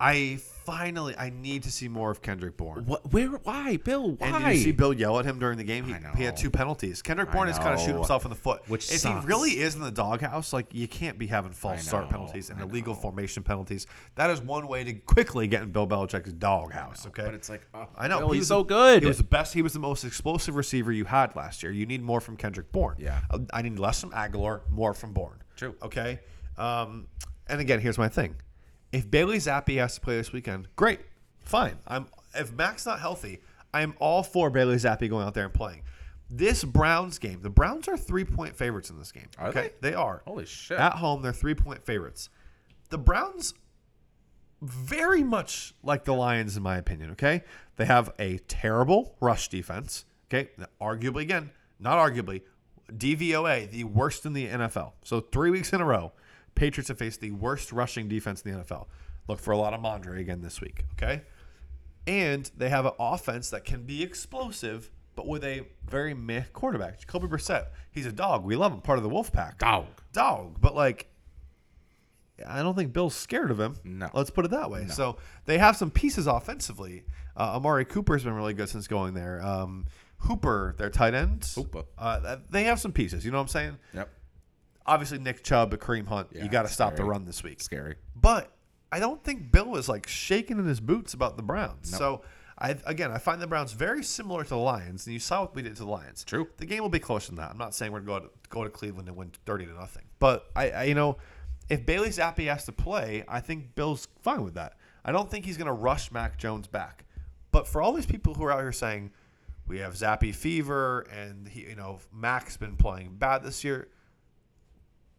I finally, I need to see more of Kendrick Bourne. What? Where? Why, Bill? Why? And did you see Bill yell at him during the game? He, I know. he had two penalties. Kendrick Bourne is kind of shooting know. himself in the foot. Which if sucks. he really is in the doghouse, like you can't be having false start penalties and illegal formation penalties. That is one way to quickly get in Bill Belichick's doghouse. Okay, But it's like, oh, I know Bill, he he's so good. He was the best. He was the most explosive receiver you had last year. You need more from Kendrick Bourne. Yeah. Uh, I need less from Agholor, more from Bourne. True. Okay. Um, and again, here's my thing: if Bailey Zappe has to play this weekend, great, fine. I'm if Mac's not healthy, I am all for Bailey Zappe going out there and playing. This Browns game, the Browns are three point favorites in this game. Are okay, they are. Holy shit. At home, they're three point favorites. The Browns very much like the Lions, in my opinion. Okay, they have a terrible rush defense. Okay, arguably again, not arguably, DVOA the worst in the NFL. So three weeks in a row, Patriots have faced the worst rushing defense in the NFL. Look for a lot of Mondre again this week. Okay, and they have an offense that can be explosive, but with a very meh quarterback. Jacoby Brissett, he's a dog. We love him, part of the Wolf Pack. Dog. Dog, but like I don't think Bill's scared of him. No. Let's put it that way. So they have some pieces offensively. Uh, Amari Cooper's been really good since going there. Um, Hooper, their tight end. Hooper. Uh, they have some pieces. You know what I'm saying? Yep. Obviously, Nick Chubb, Kareem Hunt. Yeah, you got to stop the scary. run this week. Scary. But I don't think Bill is like shaking in his boots about the Browns. So I again, I find the Browns very similar to the Lions, and you saw what we did to the Lions. True. The game will be closer than that. I'm not saying we're going to go to, go to Cleveland and win thirty to nothing, but I, I you know, if Bailey Zappe has to play, I think Bill's fine with that. I don't think he's going to rush Mac Jones back. But for all these people who are out here saying we have Zappe fever and he, you know Mac's been playing bad this year,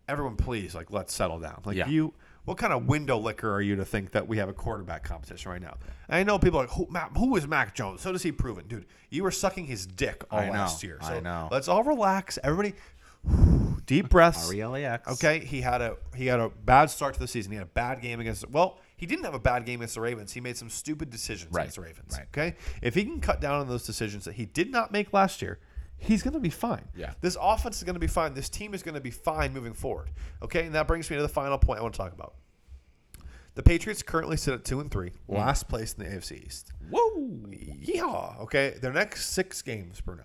everyone please like let's settle down. Like Yeah. you, what kind of window licker are you to think that we have a quarterback competition right now? And I know people are like who, Mac, who is Mac Jones? So does he prove it, dude? You were sucking his dick all I know, last year. So I know. Let's all relax. Everybody, deep breaths. R-E-L-A-X. Okay, he had a he had a bad start to the season. He had a bad game against. Well, he didn't have a bad game against the Ravens. He made some stupid decisions Right, against the Ravens. right. Okay, if he can cut down on those decisions that he did not make last year, he's going to be fine. Yeah. this offense is going to be fine. This team is going to be fine moving forward. Okay, and that brings me to the final point I want to talk about. The Patriots currently sit at two and three, Mm. last place in the AFC East. Whoa. Yeehaw. Okay. Their next six games, Bruno.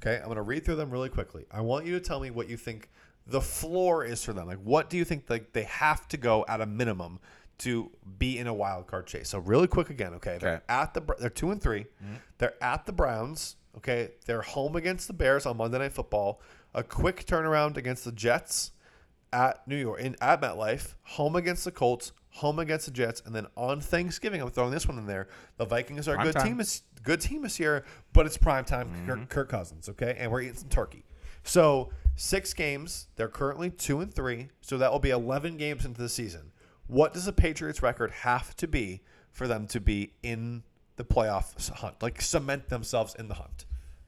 Okay. I'm going to read through them really quickly. I want you to tell me what you think the floor is for them. Like, what do you think like they have to go at a minimum to be in a wild card chase? So, really quick again. Okay. They're at the. They're two and 3 They're at the Browns. Okay. They're home against the Bears on Monday Night Football. A quick turnaround against the Jets at New York in at MetLife, home against the Colts, home against the Jets, and then on Thanksgiving, I'm throwing this one in there. The Vikings are a good time. team, this good team this year, but it's prime time. Kirk, mm-hmm. Kirk Cousins, okay, and we're eating some turkey. So six games. They're currently two and three, so that will be 11 games into the season. What does the Patriots record have to be for them to be in the playoff hunt, like cement themselves in the hunt?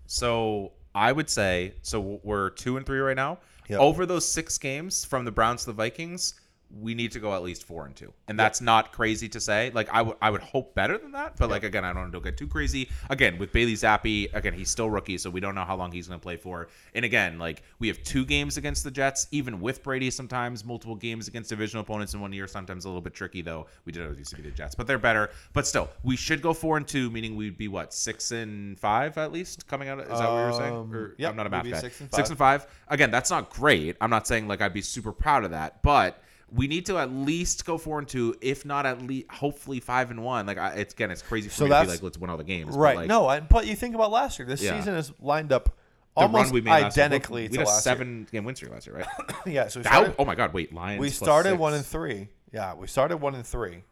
So I would say so. We're two and three right now. Yep. Over those six games from the Browns to the Vikings, we need to go at least four and two, and that's not crazy to say. Like I would, I would hope better than that, but like again, I don't want to get too crazy. Again, with Bailey Zappe, again, he's still rookie, so we don't know how long he's going to play for. And again, like we have two games against the Jets, even with Brady. Sometimes multiple games against divisional opponents in one year. Sometimes a little bit tricky though. We did always used to be the Jets, but they're better. But still, we should go four and two, meaning we'd be what six and five at least coming out. Of is that what you're saying? Um, Or, yep, I'm not a math guy. six and Six and five. Again, that's not great. I'm not saying like I'd be super proud of that, but we need to at least go four and two, if not at least hopefully five and one. Like I, it's again, it's crazy for So me to be like, let's win all the games. but, Right. like, no, I, but you think about last year. This Yeah. season is lined up almost run we made last year- identically We to had a last year. seven game win streak last year, right? Yeah, so we That- started, oh my god, wait, Lions. we started one and three. Yeah, we started one and three.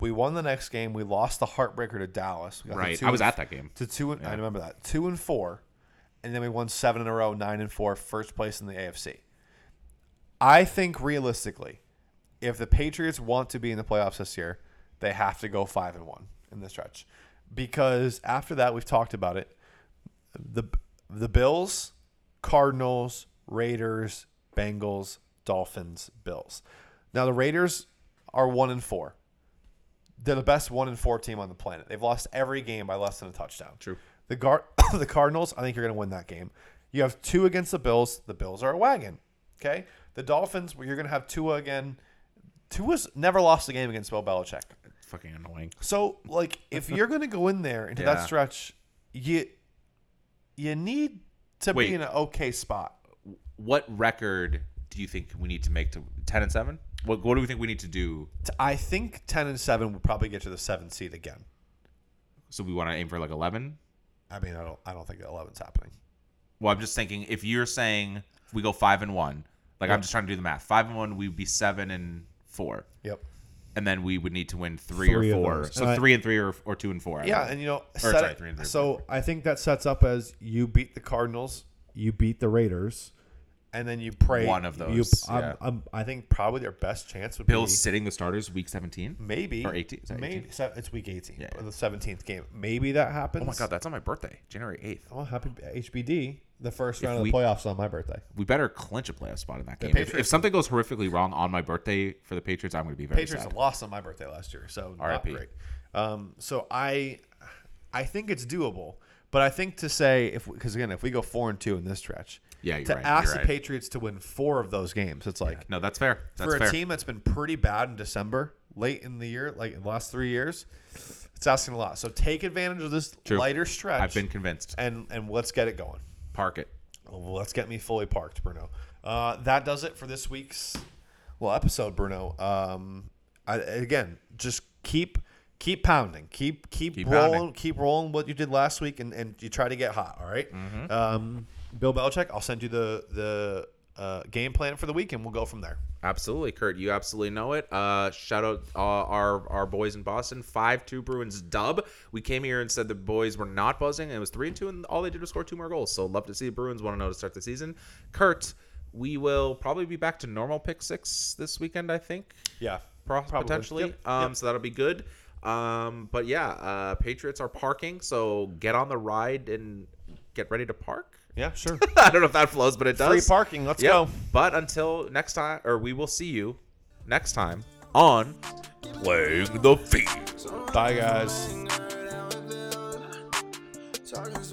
We won the next game. We lost the heartbreaker to Dallas. We Right, I was and- at that game. To two, and, I remember that two and four, and then we won seven in a row, nine and four, first place in the AFC. I think realistically, if the Patriots want to be in the playoffs this year, they have to go five and one in this stretch, because after that we've talked about it. The the Bills, Cardinals, Raiders, Bengals, Dolphins, Bills. Now the Raiders are one and four. They're the best one and four team on the planet. They've lost every game by less than a touchdown. True. The Gar- the Cardinals, I think you're going to win that game. You have two against the Bills. The Bills are a wagon. Okay. The Dolphins, well, you're going to have Tua again. Tua's never lost a game against Bill Belichick. Fucking annoying. So, like, if you're going to go in there into Yeah. that stretch, you you need to Wait. be in an okay spot. What record do you think we need to make to ten and seven? What What do we think we need to do? T- I think ten and seven will probably get to the seventh seed again. So we want to aim for like eleven. I mean, I don't I don't think 11's happening. Well, I'm just thinking if you're saying we go five and one, like I'm just trying to do the math. Five and one, we'd be seven and four, Yep. and then we would need to win three, Three or of four. those. So And I- three and three or, or two and four. I Yeah, and you know, set sorry, it- three and three. so I think that sets up as you beat the Cardinals, You beat the Raiders. and then you pray One of You, those, I'm- yeah. I'm- I think probably their best chance would Bills be sitting the starters week 17. maybe or 18, is that Maybe 18? se- it's week 18, Yeah, yeah. the 17th game. Maybe that happens. Oh my god, that's on my birthday, January 8th. Oh, happy HBD! The first round we- of the playoffs on my birthday. We better clinch a playoff spot in that game. If, Patriots- if something goes horrifically wrong on my birthday for the Patriots, I'm going to be very Patriots sad. lost on my birthday last year, so not RIP. great. Um, so I, I think it's doable, but I think to say if because again, if we go four and two in this stretch, Yeah, you're to right, ask you're the right. Patriots to win four of those games, it's like No, that's fair. That's for a fair. team that's been pretty bad in December, late in the year, like in the last three years, it's asking a lot. So take advantage of this True. lighter stretch. I've been convinced. and and let's get it going. Park it. Well, let's get me fully parked, Bruno. Uh, that does it for this week's well episode, Bruno. Um, I, again, just keep keep pounding, keep keep, Keep rolling, pounding. keep rolling what you did last week, and, and you try to get hot. All right? Mm-hmm. um, Bill Belichick, I'll send you the the uh, game plan for the week, and we'll go from there. Absolutely, Kurt. You absolutely know it. Uh, shout out uh, our our boys in Boston. Five two Bruins dub. We came here and said the boys were not buzzing. And it was three and two, and all they did was score two more goals. So love to see the Bruins. Want to know to start the season. Kurt, we will probably be back to normal pick six this weekend. I think. Yeah, pro- potentially. Yep, Um, yep. so that'll be good. Um, but yeah, uh, Patriots are parking, so get on the ride and get ready to park. Yeah, sure. I don't know if that flows, but it does. Free parking. Let's Yep. go. But until next time, or we will see you next time on Playing the Feet. Bye, guys. Talking